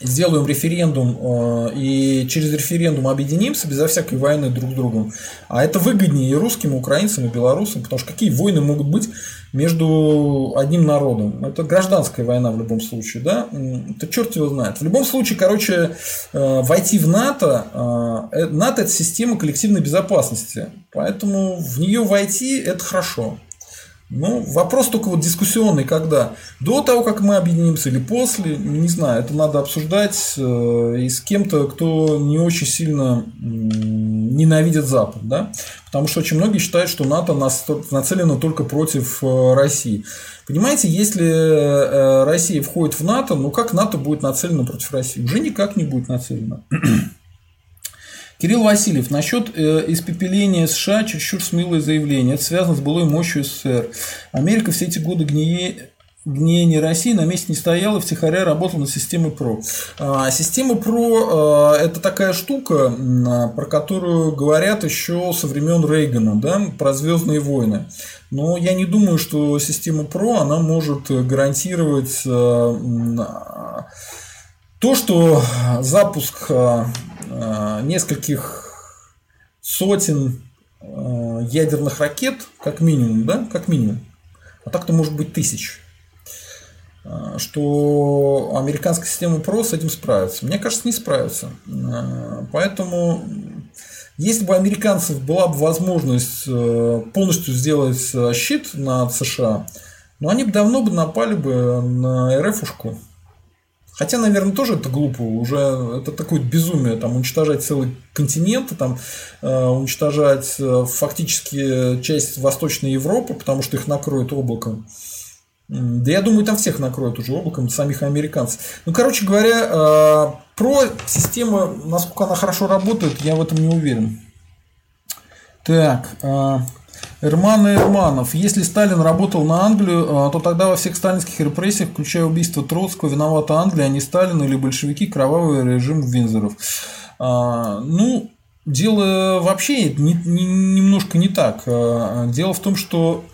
сделаем референдум э, и через референдум объединимся безо всякой войны друг с другом. А это выгоднее и русским, и украинцам, и белорусам, потому что какие войны могут быть между одним народом? Это гражданская война в любом случае, да? Это черт его знает. В любом случае, короче, э, войти в НАТО, э, НАТО это система коллективной безопасности, поэтому в нее войти это хорошо. Ну, вопрос только вот дискуссионный, когда? До того, как мы объединимся или после, не знаю, это надо обсуждать э, и с кем-то, кто не очень сильно ненавидит Запад, да? Потому что очень многие считают, что НАТО нацелено только против э, России. Понимаете, если э, Россия входит в НАТО, ну как НАТО будет нацелено против России? Уже никак не будет нацелено. Кирилл Васильев, насчет э, испепеления США чересчур смелое заявление. Это связано с былой мощью СССР. Америка все эти годы гние, гниения России на месте не стояла, втихаря работала над системой ПРО. А, система ПРО а, – это такая штука, а, про которую говорят еще со времен Рейгана, да, про Звездные войны. Но я не думаю, что система ПРО она может гарантировать а, то, что запуск а, а, нескольких сотен ядерных ракет, как минимум, да, как минимум, а так-то может быть тысяч, что американская система ПРО с этим справится. Мне кажется, не справится. Поэтому, если бы американцев была бы возможность полностью сделать щит над США, ну, они бы давно бы напали бы на РФушку. Хотя, наверное, тоже это глупо, уже это такое безумие, там уничтожать целый континент, там э, уничтожать э, фактически часть Восточной Европы, потому что их накроет облаком. Да я думаю, там всех накроют уже облаком, самих американцев. Ну, короче говоря, э, про систему, насколько она хорошо работает, я в этом не уверен. Так, э, Эрман и Эрманов. Если Сталин работал на Англию, а, то тогда во всех сталинских репрессиях, включая убийство Троцкого, виновата Англия, а не Сталин или большевики, кровавый режим Винзоров. А, ну, дело вообще не, не, немножко не так. А, дело в том, что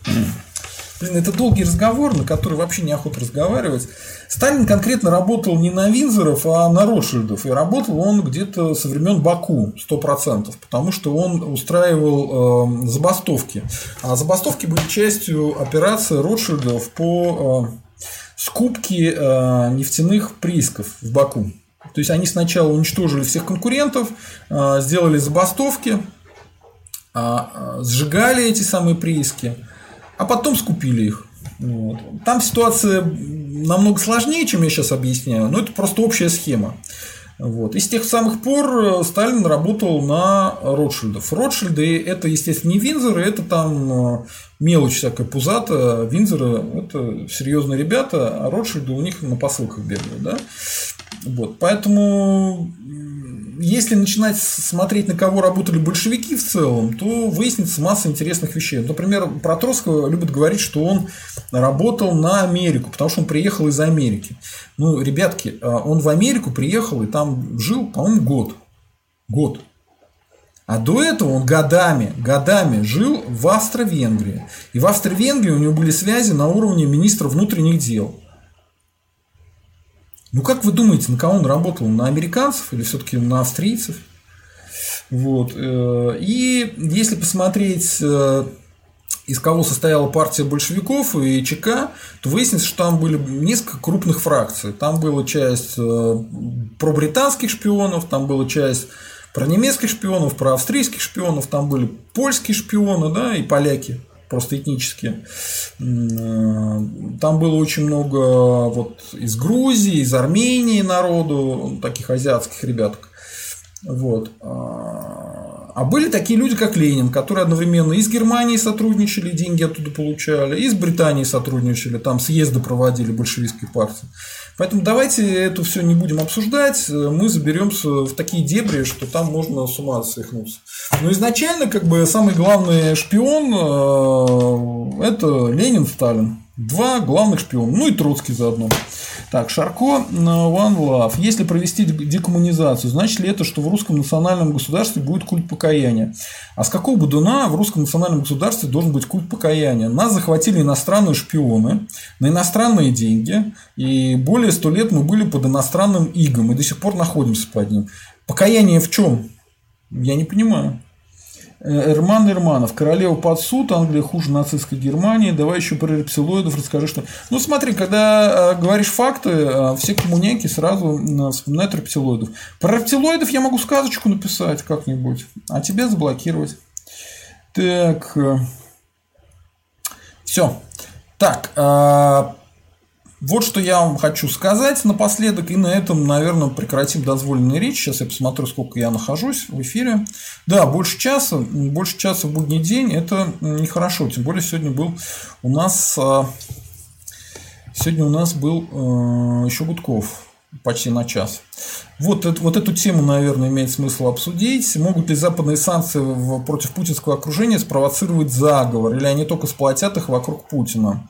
Блин, это долгий разговор, на который вообще неохота разговаривать. Сталин конкретно работал не на Винзоров, а на Ротшильдов. И работал он где-то со времен Баку, 100%, потому что он устраивал э, забастовки. А забастовки были частью операции Ротшильдов по э, скупке э, нефтяных приисков в Баку. То есть они сначала уничтожили всех конкурентов, э, сделали забастовки, э, сжигали эти самые прииски – а потом скупили их. Вот. Там ситуация намного сложнее, чем я сейчас объясняю, но это просто общая схема. Вот. И с тех самых пор э, Сталин работал на Ротшильдов. Ротшильды – это, естественно, не Винзоры, это там э, мелочь всякая пузата. Винзоры – это серьезные ребята, а Ротшильды у них на посылках бегают. Да? Вот. Поэтому если начинать смотреть, на кого работали большевики в целом, то выяснится масса интересных вещей. Например, про Троцкого любят говорить, что он работал на Америку, потому что он приехал из Америки. Ну, ребятки, а, он в Америку приехал и там жил, по-моему, год. Год. А до этого он годами, годами жил в Австро-Венгрии. И в Австро-Венгрии у него были связи на уровне министра внутренних дел. Ну, как вы думаете, на кого он работал? На американцев или все-таки на австрийцев? Вот. Э, и если посмотреть, э, из кого состояла партия большевиков и ЧК, то выяснится, что там были несколько крупных фракций. Там была часть э, про британских шпионов, там была часть про немецких шпионов, про австрийских шпионов, там были польские шпионы, да, и поляки просто этнические. Э, там было очень много вот из Грузии, из Армении народу, таких азиатских ребяток. Вот. А, были такие люди, как Ленин, которые одновременно и с Германией сотрудничали, деньги оттуда получали, и с Британией сотрудничали, там съезды проводили большевистской партии. Поэтому давайте это все не будем обсуждать, мы заберемся в такие дебри, что там можно с ума свихнуться. Но изначально, как бы, самый главный шпион э, это Ленин, Сталин. Два главных шпиона. Ну и Троцкий заодно. Так, Шарко, э, One Love. Если провести декоммунизацию, значит ли это, что в русском национальном государстве будет культ покаяния? А с какого будуна в русском национальном государстве должен быть культ покаяния? Нас захватили иностранные шпионы на иностранные деньги, и более сто лет мы были под иностранным игом, и до сих пор находимся под ним. Покаяние в чем? Я не понимаю. Э, Эрман Эрманов, королева под суд, Англия хуже нацистской Германии, давай еще про рептилоидов расскажи, что... Ну, смотри, когда э, говоришь факты, э, все коммуняки сразу вспоминают рептилоидов. Про рептилоидов я могу сказочку написать как-нибудь, а тебе заблокировать. Так, все. Так, вот что я вам хочу сказать напоследок, и на этом, наверное, прекратим дозволенную речь. Сейчас я посмотрю, сколько я нахожусь в эфире. Да, больше часа, больше часа в будний день, это нехорошо. Тем более сегодня был у нас, а, сегодня у нас был а, еще Гудков почти на час. Вот, вот эту тему, наверное, имеет смысл обсудить. Могут ли западные санкции против путинского окружения спровоцировать заговор, или они только сплотят их вокруг Путина?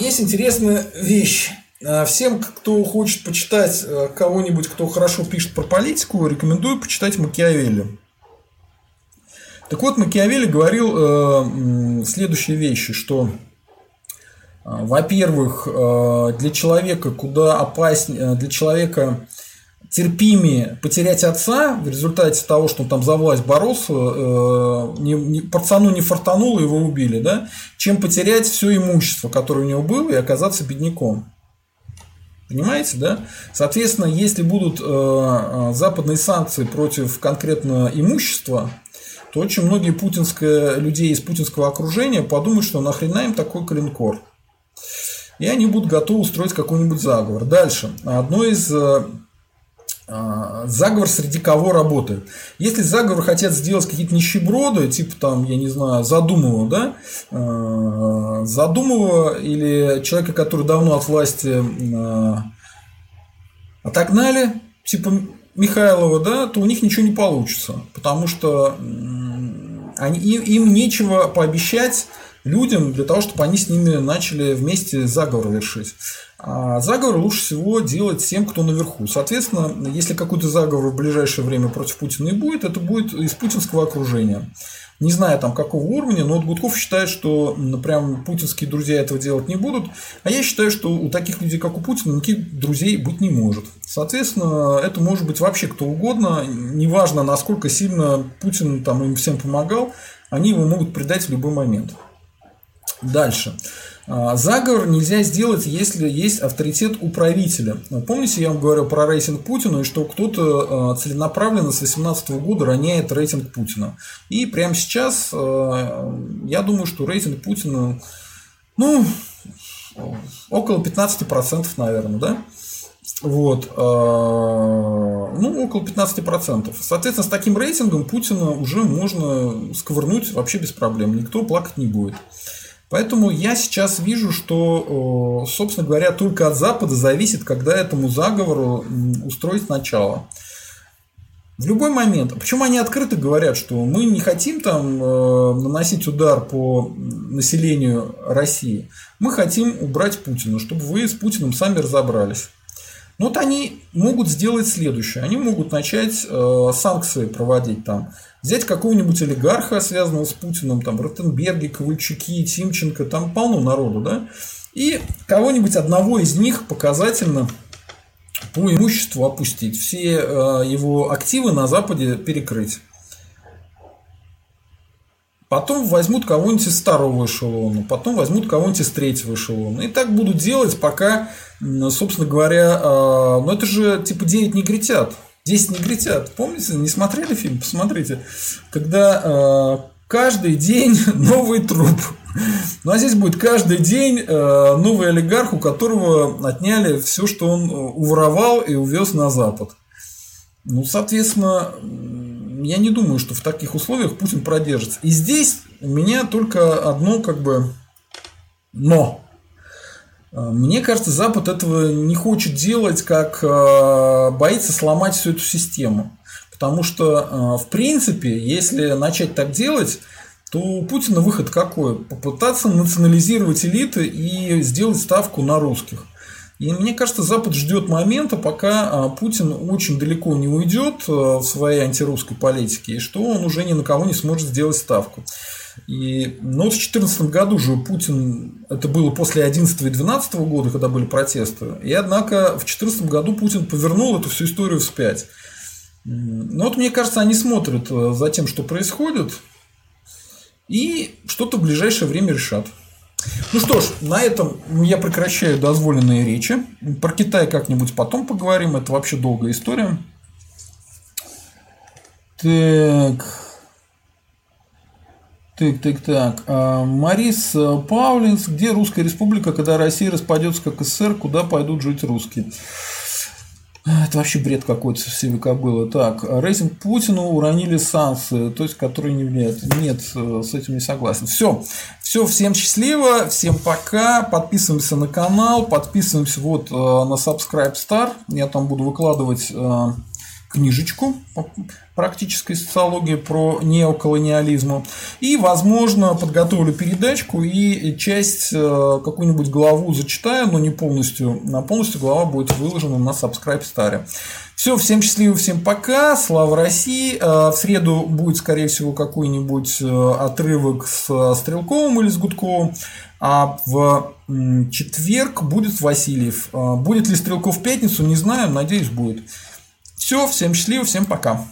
А, есть интересная вещь. А, всем, кто хочет почитать э, кого-нибудь, кто хорошо пишет про политику, рекомендую почитать Макиавелли. Так вот, Макиавелли говорил э, следующие вещи, что, э, во-первых, э, для человека куда опаснее, для человека терпимее потерять отца в результате того, что он там за власть боролся, э, не, не, пацану не фартануло, его убили, да, чем потерять все имущество, которое у него было, и оказаться бедняком. Понимаете, да? Соответственно, если будут э, э западные санкции против конкретно имущества, то очень многие путинские, людей из путинского окружения подумают, что нахрена им такой клинкор. И они будут готовы устроить какой-нибудь заговор. Дальше. Одно из э, заговор среди кого работает. Если заговор хотят сделать какие-то нищеброды, типа там, я не знаю, Задумова, да, а, Задумова или человека, который давно от власти а, отогнали, типа Михайлова, да, то у них ничего не получится, потому что они, им нечего пообещать людям для того, чтобы они с ними начали вместе заговор вершить. А заговор лучше всего делать тем, кто наверху. Соответственно, если какой-то заговор в ближайшее время против Путина и будет, это будет из путинского окружения. Не знаю там какого уровня, но вот Гудков считает, что прям путинские друзья этого делать не будут. А я считаю, что у таких людей, как у Путина, никаких друзей быть не может. Соответственно, это может быть вообще кто угодно. Неважно, насколько сильно Путин там им всем помогал, они его могут предать в любой момент. Дальше. А, заговор нельзя сделать, если есть авторитет у правителя. Помните, я вам говорил про рейтинг Путина, и что кто-то а, целенаправленно с 2018 года роняет рейтинг Путина. И прямо сейчас а, я думаю, что рейтинг Путина, ну, около 15%, наверное, да? Вот. Ну, около 15%. Соответственно, с таким рейтингом Путина уже можно сковырнуть вообще без проблем. Никто плакать не будет. Поэтому я сейчас вижу, что, собственно говоря, только от Запада зависит, когда этому заговору устроить начало. В любой момент. Почему они открыто говорят, что мы не хотим там э, наносить удар по населению России, мы хотим убрать Путина, чтобы вы с Путиным сами разобрались. Ну вот они могут сделать следующее. Они могут начать э, санкции проводить там. Взять какого-нибудь олигарха, связанного с Путиным, там, Ротенберги, Ковальчуки, Тимченко, там полно народу, да, и кого-нибудь одного из них показательно по имуществу опустить, все э, его активы на Западе перекрыть. Потом возьмут кого-нибудь из второго эшелона, потом возьмут кого-нибудь из третьего эшелона. И так будут делать, пока, собственно говоря, ну это же типа 9 негритят. 10 негритят. Помните, не смотрели фильм? Посмотрите. Когда э, каждый день новый труп. Ну а здесь будет каждый день э, новый олигарх, у которого отняли все, что он э, уворовал и увез на Запад. Ну, соответственно, я не думаю, что в таких условиях Путин продержится. И здесь у меня только одно как бы но. Э, мне кажется, Запад этого не хочет делать, как боится сломать всю эту систему. Потому что, в принципе, если начать так делать, то у Путина выход какой? Попытаться национализировать элиты и сделать ставку на русских. И мне кажется, Запад ждет момента, пока а, Путин очень далеко не уйдет в своей антирусской политике, и что он уже ни на кого не сможет сделать ставку. И, ну, вот в 2014 году же Путин, это было после 2011 и 2012 года, когда были протесты, и однако в 2014 году Путин повернул эту всю историю вспять. Ну вот мне кажется, они смотрят а, за тем, что происходит, и что-то в ближайшее время решат. Ну что ж, на этом я прекращаю дозволенные речи. Про Китай как-нибудь потом поговорим, это вообще долгая история. Так. Так, так, так. А, Марис Паулинс. Где Русская Республика, когда Россия распадется как СССР, куда пойдут жить русские? Это вообще бред какой-то все века было. Так, рейтинг Путину уронили санкции, то есть, которые не влияют. Нет, э, с этим не согласен. Все. Все, всем счастливо, всем пока. Подписываемся на канал, подписываемся вот э, на Subscribe Star. Я там буду выкладывать э, книжечку практической социологии про неоколониализм. И, возможно, подготовлю передачку и часть, э, какую-нибудь главу зачитаю, но не полностью. На полностью глава будет выложена на Subscribe Star. Все, всем счастливо, всем пока, слава России. Э, в среду будет, скорее всего, какой-нибудь э, отрывок с Стрелковым или с Гудковым. А в четверг будет Васильев. Будет ли Стрелков в пятницу, не знаю, надеюсь, будет. Все, всем счастливо, всем пока.